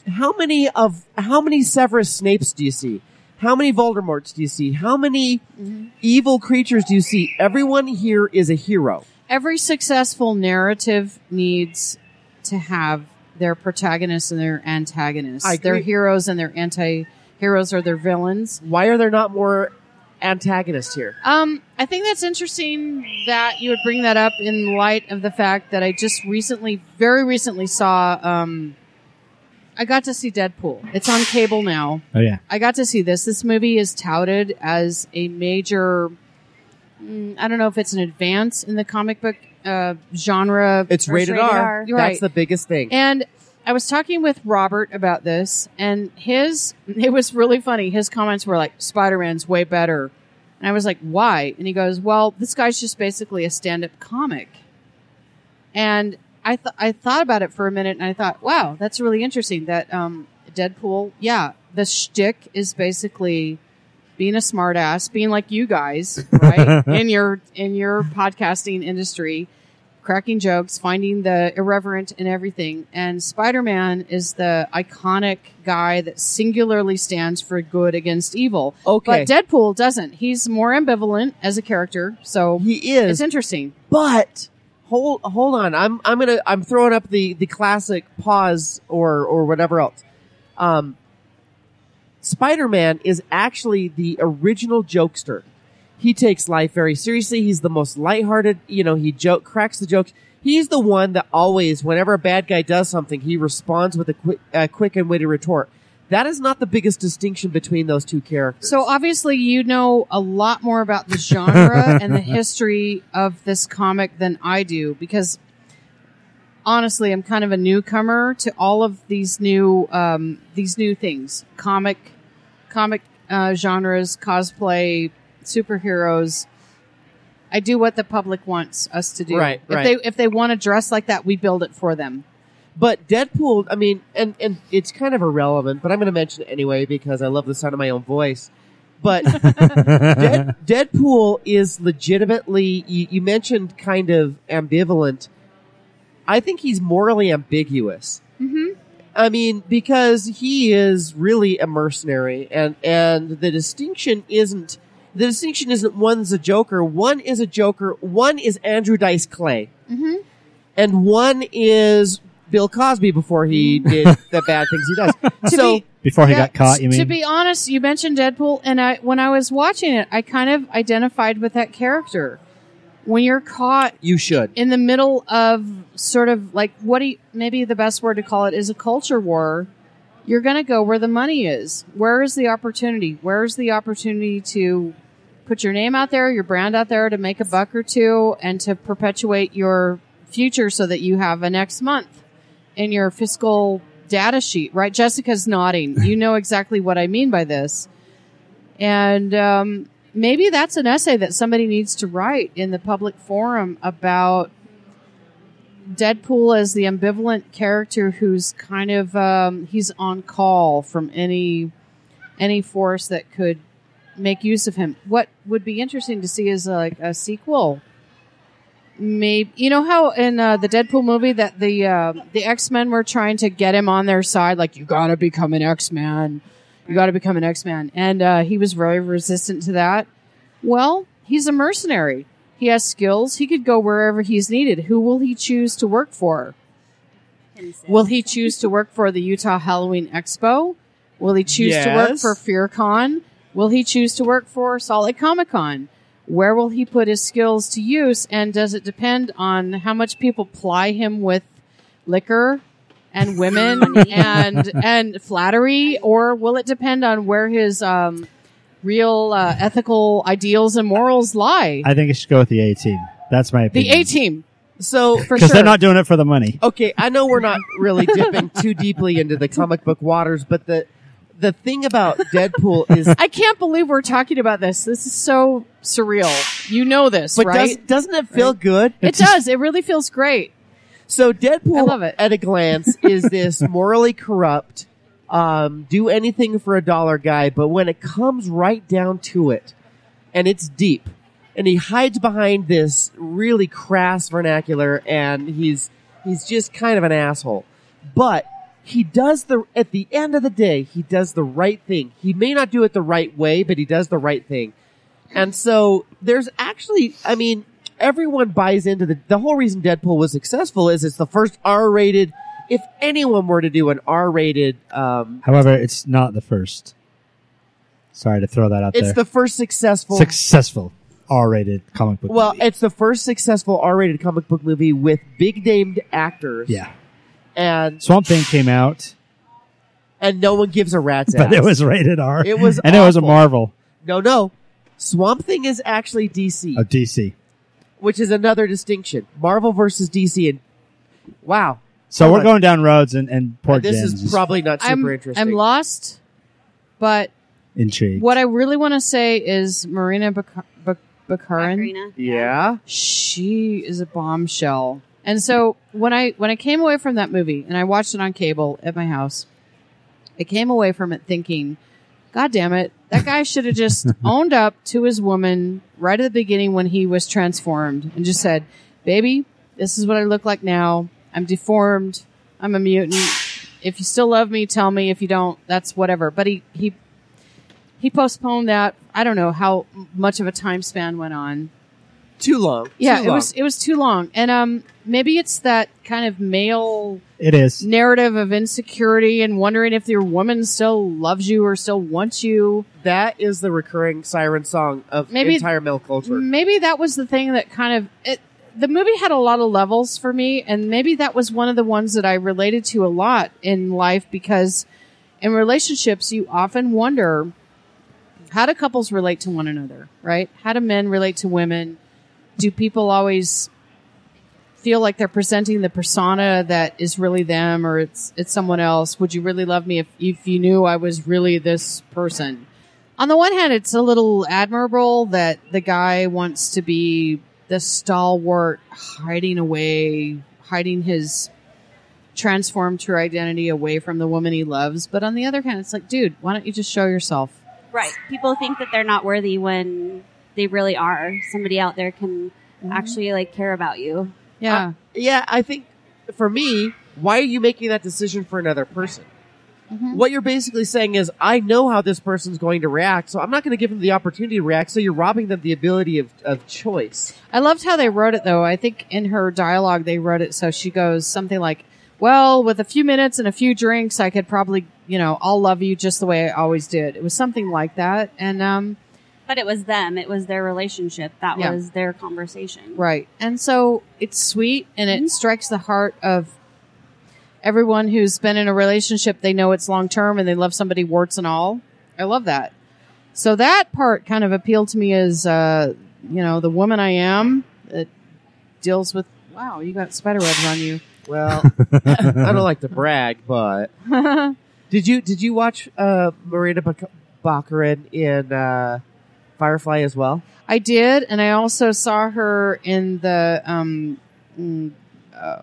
How many of how many Severus Snapes do you see? How many Voldemorts do you see? How many evil creatures do you see? Everyone here is a hero. Every successful narrative needs to have their protagonists and their antagonists. I Their heroes and their anti-heroes or their villains. Why are there not more antagonists here? Um, I think that's interesting that you would bring that up in light of the fact that I just recently, very recently saw, um, I got to see Deadpool. It's on cable now. Oh yeah. I got to see this. This movie is touted as a major, mm, I don't know if it's an advance in the comic book, uh, genre. It's rated, rated R. R. That's right. the biggest thing. And I was talking with Robert about this, and his (laughs) it was really funny. His comments were like, "Spider Man's way better," and I was like, "Why?" And he goes, "Well, this guy's just basically a stand up comic." And I th- I thought about it for a minute, and I thought, "Wow, that's really interesting." That um, Deadpool, yeah, the shtick is basically being a smartass, being like you guys, right? (laughs) in your in your podcasting industry, cracking jokes, finding the irreverent in everything. And Spider-Man is the iconic guy that singularly stands for good against evil. Okay. But Deadpool doesn't. He's more ambivalent as a character. So he is, it's interesting. but hold hold on. I'm I'm gonna I'm throwing up the the classic pause or or whatever else. Um, Spider Man is actually the original jokester. He takes life very seriously. He's the most lighthearted. You know, he joke cracks the jokes. He's the one that always, whenever a bad guy does something, he responds with a quick, a quick and witty retort. That is not the biggest distinction between those two characters. So obviously you know a lot more about the genre (laughs) and the history of this comic than I do because honestly I'm kind of a newcomer to all of these new um, these new things. Comic comic uh, genres, cosplay, superheroes. I do what the public wants us to do. Right, if right. they if they want to dress like that, we build it for them. But Deadpool, I mean, and and it's kind of irrelevant, but I'm going to mention it anyway because I love the sound of my own voice. But (laughs) Dead, Deadpool is legitimately. You, you mentioned kind of ambivalent. I think he's morally ambiguous. Mm-hmm. I mean, because he is really a mercenary, and and the distinction isn't the distinction isn't one's a Joker, one is a Joker, one is Andrew Dice Clay, mm-hmm. and one is Bill Cosby before he did the bad things he does. (laughs) so be- Before he Yeah, got caught, you mean? To be honest, you mentioned Deadpool, and I when I was watching it, I kind of identified with that character. When you're caught you should. in the middle of sort of like what do you, maybe the best word to call it is a culture war, you're going to go where the money is. Where is the opportunity? Where's the opportunity to put your name out there, your brand out there to make a buck or two and to perpetuate your future so that you have a next month in your fiscal data sheet, right? Jessica's nodding. You know exactly what I mean by this. And um, maybe that's an essay that somebody needs to write in the public forum about Deadpool as the ambivalent character who's kind of um, he's on call from any any force that could make use of him. What would be interesting to see is like a sequel. Maybe you know how in uh, the Deadpool movie that the uh, the X Men were trying to get him on their side, like you got to become an X Man, you got to become an X Man, and uh, he was very resistant to that. Well, he's a mercenary. He has skills. He could go wherever he's needed. Who will he choose to work for? Will he choose to work for the Utah Halloween Expo? Will he choose to work for FearCon? Will he choose to work for Salt Lake Comic Con? Where will he put his skills to use? And does it depend on how much people ply him with liquor and (laughs) women and and flattery, or will it depend on where his um, real uh, ethical ideals and morals lie? I think it should go with the A team. That's my opinion. The opinion. A team So for because sure. they're not doing it for the money. okay, I know we're not really (laughs) dipping too deeply into the comic book waters, but the the thing about Deadpool (laughs) is I can't believe we're talking about this. This is so surreal. You know this, but right? does, doesn't it feel good? it does. It really feels great. So Deadpool, I love it. at a glance, is (laughs) this morally corrupt, um, do anything for a dollar guy, but when it comes right down to it, and it's deep, and he hides behind this really crass vernacular, and he's he's just kind of an asshole. But he does the at the end of the day, he does the right thing. He may not do it the right way, but he does the right thing. And so there's actually, I mean, everyone buys into the, the whole reason Deadpool was successful is it's the first R-rated, if anyone were to do an R-rated, um, However, it's not the first. Sorry to throw that out there it's there. the first successful, Successful R-rated comic book. well, movie. it's the first successful R-rated comic book movie with big named actors. yeah. And, Swamp Thing came out, and no one gives a rat's ass. (laughs) but it was rated R. It was and it was a awful. Marvel no, no. Swamp Thing is actually DC, of DC. Which is another distinction. Marvel versus DC and, wow. So we're going down roads, and and poor this Jen's is probably not super I'm interesting. I'm lost, but intrigued. what I really want to say is Marina Bak- Bak- Baccarin. Baccarina. Yeah. She is a bombshell. And so when I when I came away from that movie and I watched it on cable at my house, I came away from it thinking, God damn it, that guy should have just (laughs) owned up to his woman right at the beginning when he was transformed and just said, Baby, this is what I look like now. I'm deformed. I'm a mutant. If you still love me, tell me. If you don't, that's whatever. But he he he postponed that. I don't know how much of a time span went on. Too long. Yeah, Too it long. was it was too long, and um, maybe it's that kind of male it is. narrative of insecurity and wondering if your woman still loves you or still wants you. That is the recurring siren song of Maybe- entire male culture. Maybe that was the thing that kind of it. The movie had a lot of levels for me, and maybe that was one of the ones that I related to a lot in life because in relationships, you often wonder how do couples relate to one another, right? How do men relate to women? Do people always feel like they're presenting the persona that is really them or it's it's someone else? Would you really love me if if you knew I was really this person? On the one hand, it's a little admirable that the guy wants to be the stalwart, hiding away, hiding his transformed true identity away from the woman he loves. But on the other hand, it's like, dude, why don't you just show yourself? Right. People think that they're not worthy when they really are. Somebody out there can mm-hmm. actually like care about you. Yeah. yeah, I think for me, why are you making that decision for another person? Mm-hmm. What you're basically saying is, I know how this person's going to react, so I'm not going to give them the opportunity to react. So you're robbing them the ability of, of choice. I loved how they wrote it though. I think in her dialogue they wrote it so she goes something like, "Well, with a few minutes and a few drinks, I could probably, you know, I'll love you just the way I always did." It was something like that, and um, But it was them. It was their relationship. That Yeah. was their conversation. right. And so it's sweet and it strikes the heart of everyone who's been in a relationship. They know it's long term and they love somebody warts and all. I love that. So that part kind of appealed to me as, uh, you know, the woman I am that deals with. Wow, you got spider webs on you. Well, (laughs) I don't like to brag, but (laughs) did you did you watch uh, Marina Bak- Baccarin in uh, Firefly as well? I did, and I also saw her in the um, mm, uh,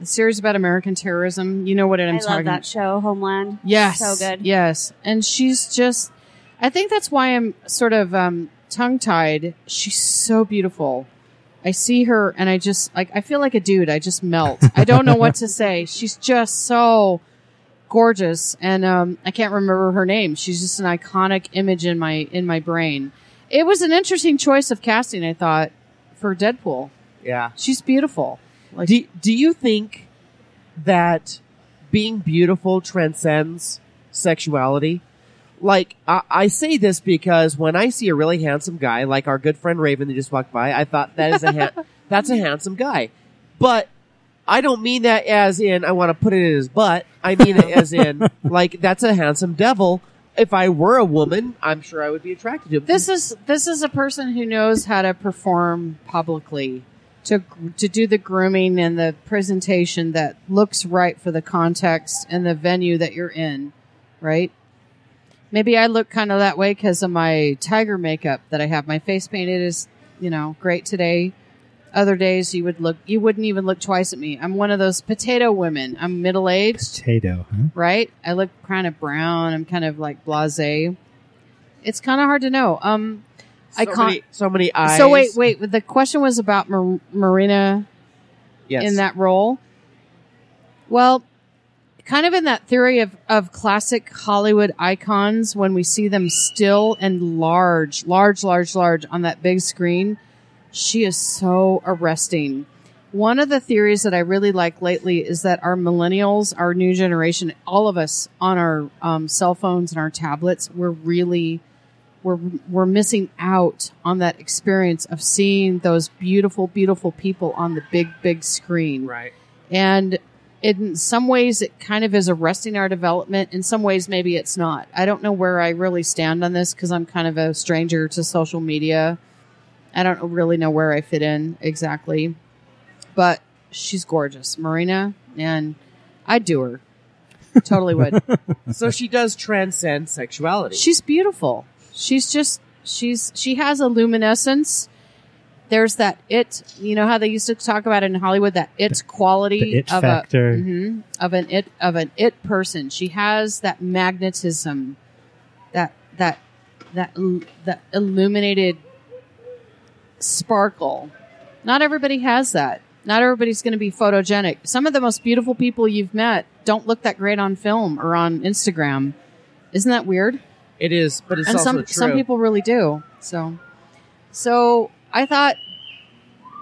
the series about American terrorism. You know what I'm I talking love that show, Homeland. Yes, So good. Yes, and she's just. I think that's why I'm sort of um, tongue tied. She's so beautiful. I see her, and I just like I feel like a dude. I just melt. I don't know what to say. She's just so gorgeous, and um, I can't remember her name. She's just an iconic image in my in my brain. It was an interesting choice of casting. I thought for Deadpool. Yeah. She's beautiful. Like Do Do you think that being beautiful transcends sexuality? Like I, I say this because when I see a really handsome guy, like our good friend Raven that just walked by, I thought that is a ha- (laughs) that's a handsome guy. But I don't mean that as in I want to put it in his butt. I mean it as in (laughs) like that's a handsome devil. if I were a woman, I'm sure I would be attracted to him. This is this is a person who knows how to perform publicly, to to do the grooming and the presentation that looks right for the context and the venue that you're in, right? Maybe I look kind of that way because of my tiger makeup that I have. My face painted is, you know, great today. Other days you would look, you wouldn't even look twice at me. I'm one of those potato women. I'm middle aged Potato, huh? right? I look kind of brown. I'm kind of like blasé. It's kind of hard to know. Um, I so can't. many, so many eyes. So wait, wait. The question was about Mar- Marina Yes. in that role. Well, kind of in that theory of, of classic Hollywood icons, when we see them still and large, large, large, large on that big screen, she is so arresting. One of the theories that I really like lately is that our millennials, our new generation, all of us on our um, cell phones and our tablets, we're really we're we're missing out on that experience of seeing those beautiful, beautiful people on the big, big screen. Right. And in some ways, it kind of is arresting our development. In some ways, maybe it's not. I don't know where I really stand on this because I'm kind of a stranger to social media. I don't really know where I fit in exactly. But she's gorgeous, Marina, and I'd do her. Totally would. (laughs) So she does transcend sexuality. She's beautiful. She's just she's she has a luminescence. There's that it, you know how they used to talk about it in Hollywood that it's quality The it of factor. a mhm, of an it of an it person. She has that magnetism, that that that that illuminated sparkle. Not everybody has that. Not everybody's going to be photogenic. Some of the most beautiful people you've met don't look that great on film or on Instagram. Isn't that weird? it is, but it's and also some true. some people really do. So, so I thought,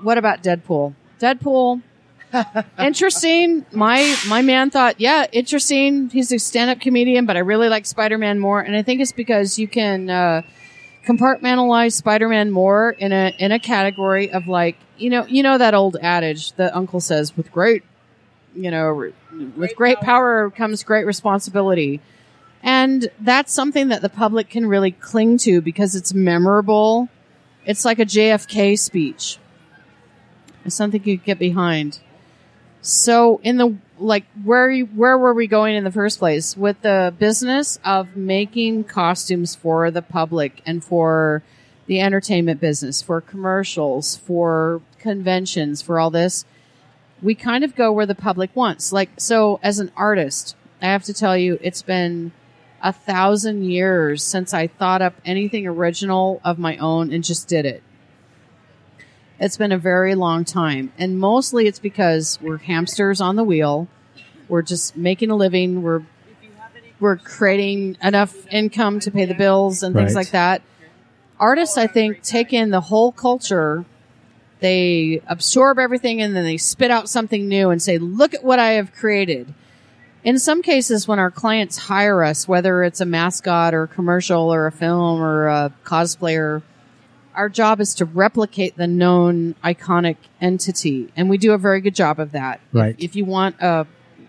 what about Deadpool? Deadpool, (laughs) interesting. My my man thought, yeah, interesting. He's a stand up comedian, but I really like Spider Man more, and I think it's because you can uh, compartmentalize Spider Man more in a in a category of like you know you know that old adage that Uncle says with great you know re- with great power comes great responsibility. And that's something that the public can really cling to because it's memorable. It's like a JFK speech. It's something you get behind. So in the like where you, where were we going in the first place with the business of making costumes for the public and for the entertainment business, for commercials, for conventions, for all this? We kind of go where the public wants. Like so as an artist, I have to tell you it's been a thousand years since I thought up anything original of my own and just did it. It's been a very long time. And mostly it's because we're hamsters on the wheel. We're just making a living. We're, we're creating enough income to pay the bills and things Right. like that. Artists, I think, take in the whole culture. They absorb everything and then they spit out something new and say, look at what I have created in some cases when our clients hire us whether it's a mascot or a commercial or a film or a cosplayer our job is to replicate the known iconic entity and we do a very good job of that Right. if, if you want a,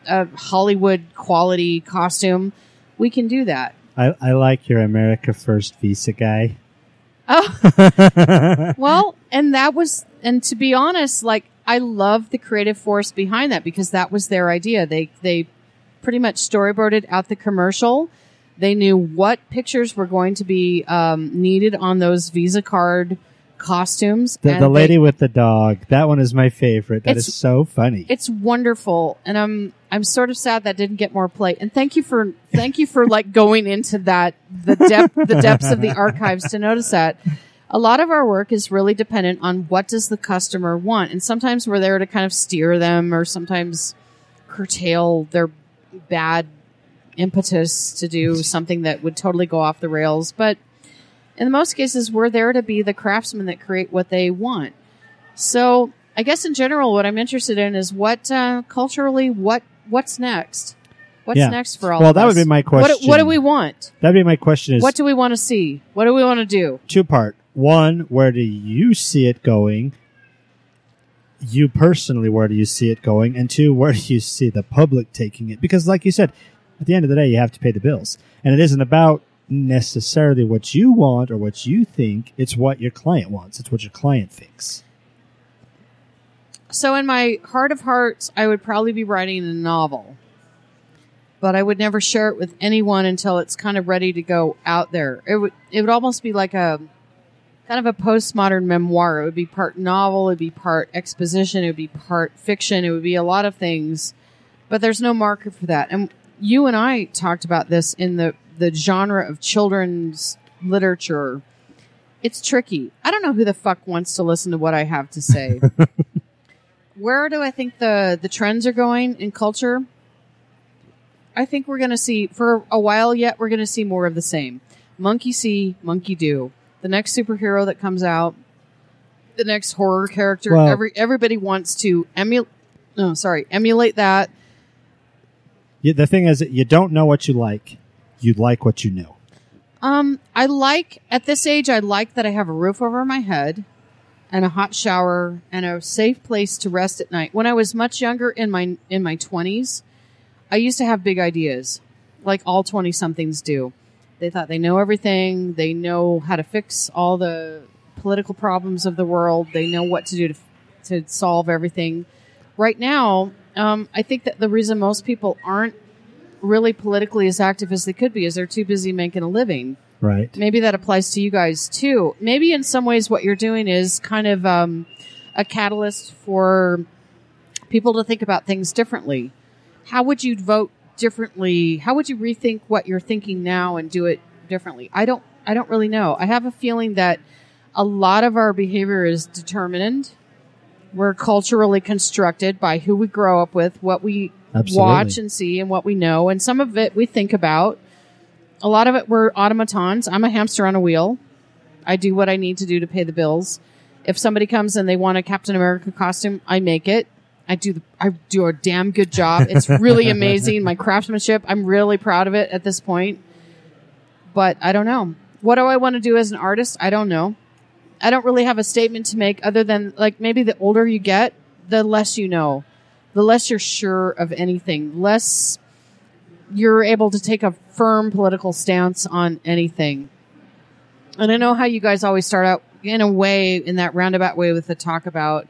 a hollywood quality costume we can do that I, I like your America First Visa guy. Oh. (laughs) well, and that was, and to be honest, like I love the creative force behind that because that was their idea. They they pretty much storyboarded out the commercial. They knew what pictures were going to be um, needed on those Visa card costumes. The, and the lady they- with the dog. That one is my favorite. That is so funny. it's wonderful, and I'm I'm sort of sad that didn't get more play. And thank you for thank you for like going into that the depth the depths of the (laughs) archives to notice that. A lot of our work is really dependent on what does the customer want, and sometimes we're there to kind of steer them, or sometimes curtail their bad impetus to do something that would totally go off the rails. But in most cases, we're there to be the craftsmen that create what they want. So I guess in general, what I'm interested in is what uh, culturally, what what's next? What's Yeah. next for all Well, of that us? would be my What, what do we want? That'd be my question is What do we want to see? What do we want to do? two part. One, where do you see it going? You personally, where do you see it going? And two, where do you see the public taking it? Because like you said, at the end of the day, you have to pay the bills. And it isn't about necessarily what you want or what you think. It's what your client wants. It's what your client thinks. So in my heart of hearts, I would probably be writing a novel. But I would never share it with anyone until it's kind of ready to go out there. It would it would almost be like a kind of a postmodern memoir. It would be part novel, it would be part exposition, it would be part fiction, it would be a lot of things. But there's no market for that. And you and I talked about this in the the genre of children's literature. It's tricky. I don't know who the fuck wants to listen to what I have to say. (laughs) Where do I think the the trends are going in culture? I think we're going to see for a while yet. We're going to see more of the same. Monkey see, monkey do. The next superhero that comes out, the next horror character. Well- every everybody wants to emulate. No, sorry, emulate that. Yeah, the thing is, you don't know what you like. You like what you know. Um, I like at this age. I like that I have a roof over my head, and a hot shower, and a safe place to rest at night. When I was much younger, in my in my twenties, I used to have big ideas, like all twenty somethings do. They thought they know everything. They know how to fix all the political problems of the world. They know what to do to to solve everything. Right now, um, I think that the reason most people aren't really politically as active as they could be is they're too busy making a living. Right. Maybe that applies to you guys too. Maybe in some ways what you're doing is kind of um, a catalyst for people to think about things differently. How would you vote differently? How would you rethink what you're thinking now and do it differently? I don't I don't really know. I have a feeling that a lot of our behavior is determined. We're culturally constructed by who we grow up with, what we Absolutely. watch and see and what we know, and some of it we think about. A lot of it we're automatons. I'm a hamster on a wheel. I do what I need to do to pay the bills. If somebody comes and they want a Captain America costume, I make it. I do the, I do a damn good job. It's really (laughs) amazing. My craftsmanship, I'm really proud of it at this point. But I don't know. What do I want to do as an artist? I don't know. I don't really have a statement to make other than like maybe the older you get, the less you know. The less you're sure of anything, less you're able to take a firm political stance on anything. And I know how you guys always start out in a way, in that roundabout way, with the talk about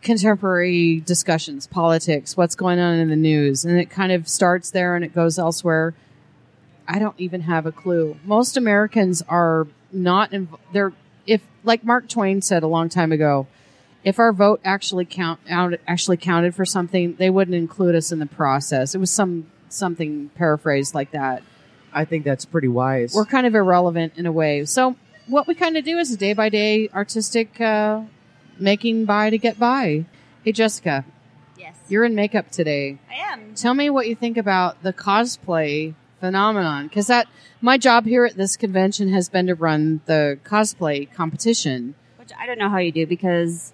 contemporary discussions, politics, what's going on in the news. And it kind of starts there and it goes elsewhere. I don't even have a clue. Most Americans are not, inv- they're, like Mark Twain said a long time ago, if our vote actually count out, actually counted for something, they wouldn't include us in the process. It was some, something paraphrased like that I think that's pretty wise. we're kind of irrelevant in a way. So what we kind of do is a day by day artistic uh, making by to get by. Hey Jessica, Yes. you're in makeup today. I am. Tell me what you think about the cosplay phenomenon because that my job here at this convention has been to run the cosplay competition. Which I don't know how you do because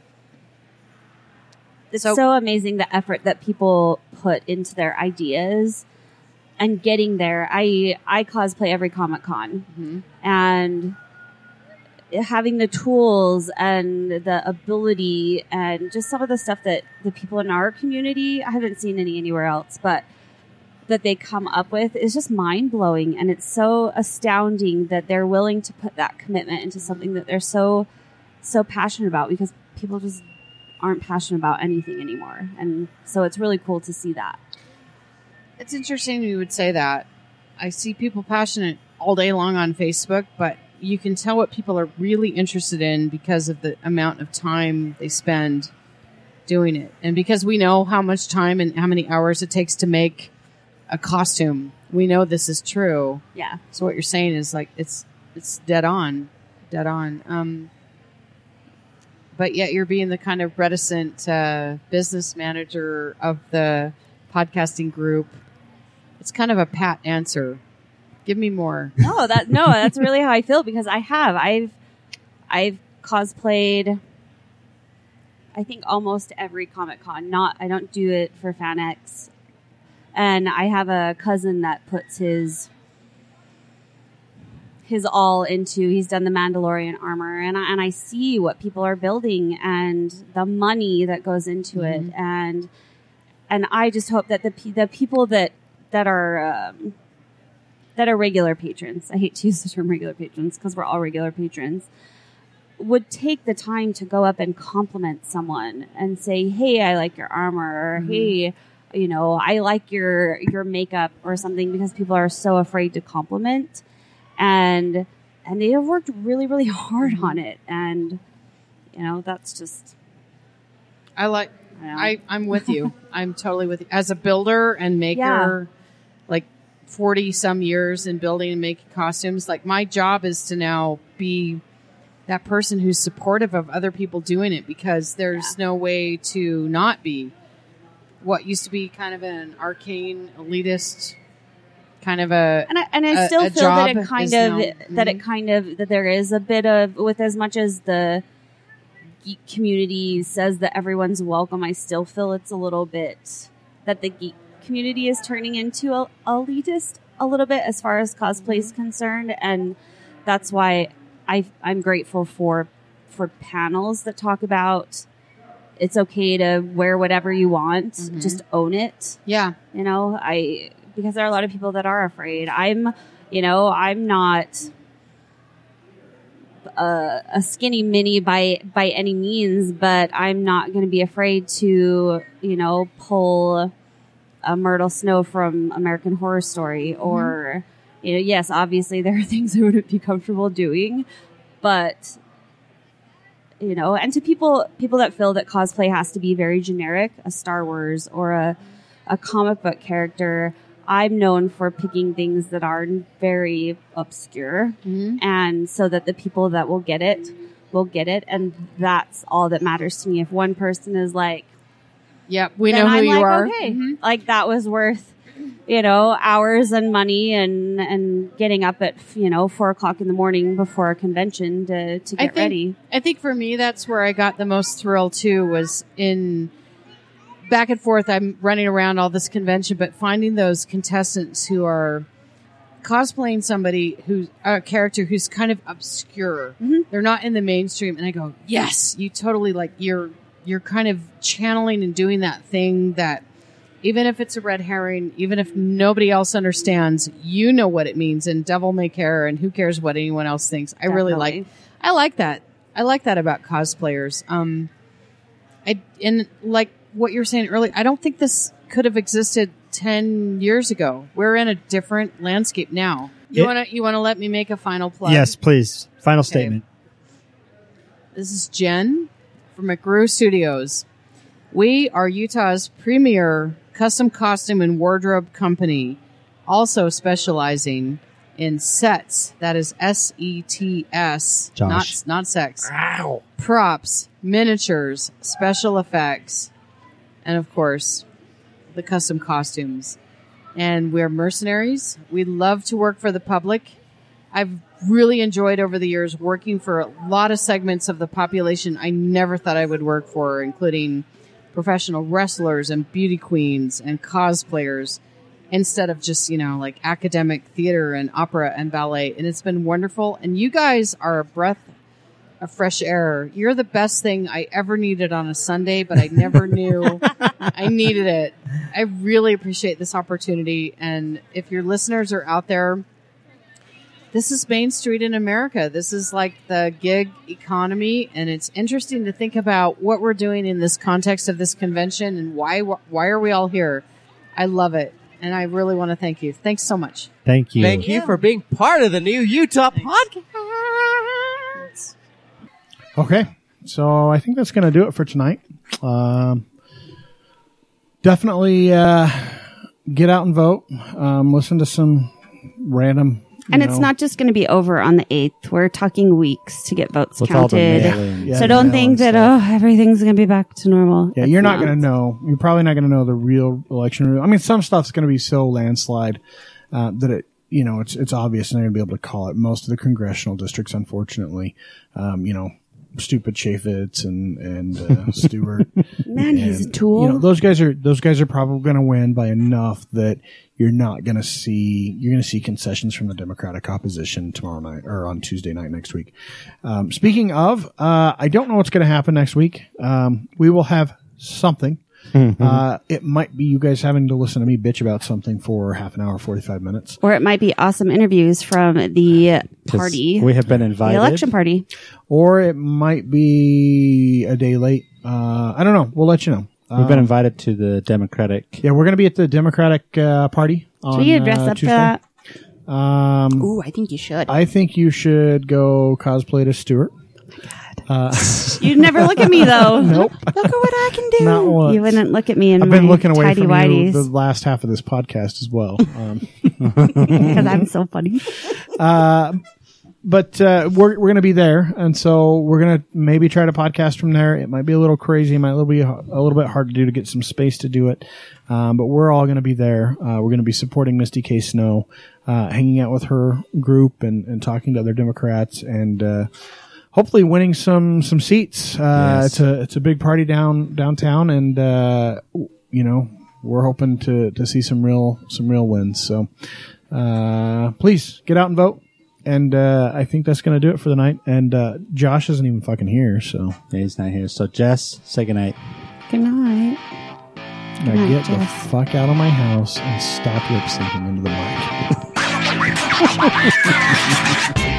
it's So- so, amazing the effort that people put into their ideas and getting there. I I cosplay every Comic Con mm-hmm. and having the tools and the ability and just some of the stuff that the people in our community I haven't seen any anywhere else, but that they come up with is just mind blowing and it's so astounding that they're willing to put that commitment into something that they're so so passionate about because people just aren't passionate about anything anymore. And so it's really cool to see that. It's interesting you would say that. I see people passionate all day long on Facebook, but you can tell what people are really interested in because of the amount of time they spend doing it. And because we know how much time and how many hours it takes to make a costume, we know this is true. Yeah. So what you're saying is like it's it's dead on, dead on. Um, but yet you're being the kind of reticent uh, business manager of the podcasting group. It's kind of a pat answer. Give me more. (laughs) No, that no, that's really how I feel because I have. I've I've cosplayed I think almost every Comic Con. Not I don't do it for FanX. And I have a cousin that puts his his all into he's done the Mandalorian armor and I, and I see what people are building and the money that goes into it and and I just hope that the the people that that are um, that are regular patrons. I hate to use the term regular patrons because we're all regular patrons. Would take the time to go up and compliment someone and say, "Hey, I like your armor," or "Hey, you know, I like your your makeup," or something, because people are so afraid to compliment, and and they have worked really, really (laughs) hard mm-hmm. on it, and you know, that's just I like. Yeah. I I'm with you. (laughs) I'm totally with you. As a builder and maker, like forty some years in building and making costumes, like my job is to now be that person who's supportive of other people doing it because there's no way to not be what used to be kind of an arcane elitist kind of a and I, and I still a feel that it kind of now- that it mm-hmm. kind of that there is a bit of with as much as the geek community says that everyone's welcome. I still feel it's a little bit that the geek community is turning into a, elitist a little bit as far as cosplay is mm-hmm. concerned, and that's why I I'm grateful for for panels that talk about it's okay to wear whatever you want, mm-hmm. just own it. Yeah. You know i because there are a lot of people that are afraid. I'm you know i'm not a, a skinny mini by by any means but i'm not going to be afraid to you know pull a myrtle snow from american horror story mm-hmm. or you know yes obviously there are (laughs) things i wouldn't be comfortable doing but you know and to people people that feel that cosplay has to be very generic a star wars or a a comic book character i'm known for picking things that are very obscure. Mm-hmm. And so that the people that will get it will get it. And that's all that matters to me. If one person is like "Yep, we know who I'm you like, are. okay. Mm-hmm. Like that was worth you know hours and money and and getting up at you know four o'clock in the morning before a convention to to I get think, ready I think for me, that's where I got the most thrill too. Was in back and forth. I'm running around all this convention, but finding those contestants who are cosplaying somebody who's a character who's kind of obscure. Mm-hmm. They're not in the mainstream, and I go, yes, you totally like you're you're kind of channeling and doing that thing that. Even if it's a red herring, even if nobody else understands, you know what it means, and devil may care, and who cares what anyone else thinks. I really like I like that. I like that about cosplayers. Um, I and like what you were saying earlier. I don't think this could have existed ten years ago. We're in a different landscape now. You wanna you wanna let me make a final plug? Yes, please. Final statement. This is Jen from McGrew Studios. We are Utah's premier custom costume and wardrobe company, also specializing in sets. That is S E T S, not not sex. Props, miniatures, special effects, and of course, the custom costumes. And we're mercenaries. We love to work for the public. I've really enjoyed over the years working for a lot of segments of the population I never thought I would work for, including professional wrestlers and beauty queens and cosplayers instead of just, you know, like academic theater and opera and ballet. And it's been wonderful. And you guys are a breath of fresh air. You're the best thing I ever needed on a Sunday, but I never (laughs) knew I needed it. I really appreciate this opportunity. And if your listeners are out there, this is Main Street in America. This is like the gig economy, and it's interesting to think about what we're doing in this context of this convention and why why are we all here. I love it, and I really want to thank you. Thanks so much. Thank you. Thank you for being part of the new Utah podcast. Okay, so I think that's going to do it for tonight. Um, definitely uh, get out and vote. Um, listen to some random. And it's not just going to be over on the 8th we're talking weeks to get votes With counted. Yeah, so don't think that stuff. oh everything's going to be back to normal Yeah, It's you're not going to know. You're probably not going to know the real election. I mean, some stuff's going to be so landslide uh, that it, you know, it's it's obvious, and they're going to be able to call it. Most of the congressional districts, unfortunately, um, you know, stupid Chaffetz and and uh, (laughs) Stewart. man he's a tool You know, those guys are those guys are probably going to win by enough that you're not going to see you're going to see concessions from the Democratic opposition tomorrow night or on Tuesday night next week. Um, speaking of, uh, I don't know what's going to happen next week. Um, we will have something. uh, it might be you guys having to listen to me bitch about something for half an hour, forty five minutes. Or it might be awesome interviews from the party, We have been invited, the election party. or it might be a day late. Uh, I don't know. We'll let you know. We've been invited to the Democratic. Yeah, we're going to be at the Democratic uh, Party. On, Should we dress uh, up Tuesday. for that? Um, Ooh, I think you should. I think you should go cosplay to Stewart. (laughs) You'd never look at me (laughs) though. Nope, Look at what I can do. not once. You wouldn't look at me in I've my been looking away tidy from you the last half of this podcast as well. Um, (laughs) because I'm so funny. But uh, we're we're gonna be there, and so we're gonna maybe try to podcast from there. It might be a little crazy, it might be a little bit hard to do to get some space to do it, um, but we're all gonna be there. Uh, we're gonna be supporting Misty K Snow, uh, hanging out with her group and, and talking to other Democrats, and uh, hopefully winning some some seats. Uh, Yes. It's a it's a big party down downtown, and uh, you know we're hoping to to see some real some real wins. So uh, please get out and vote. And uh, I think that's going to do it for the night. And uh, Josh isn't even fucking here, so Yeah, he's not here. So Jess, say goodnight. Good night. now night, get the fuck out of my house and stop lip syncing into the mic. (laughs)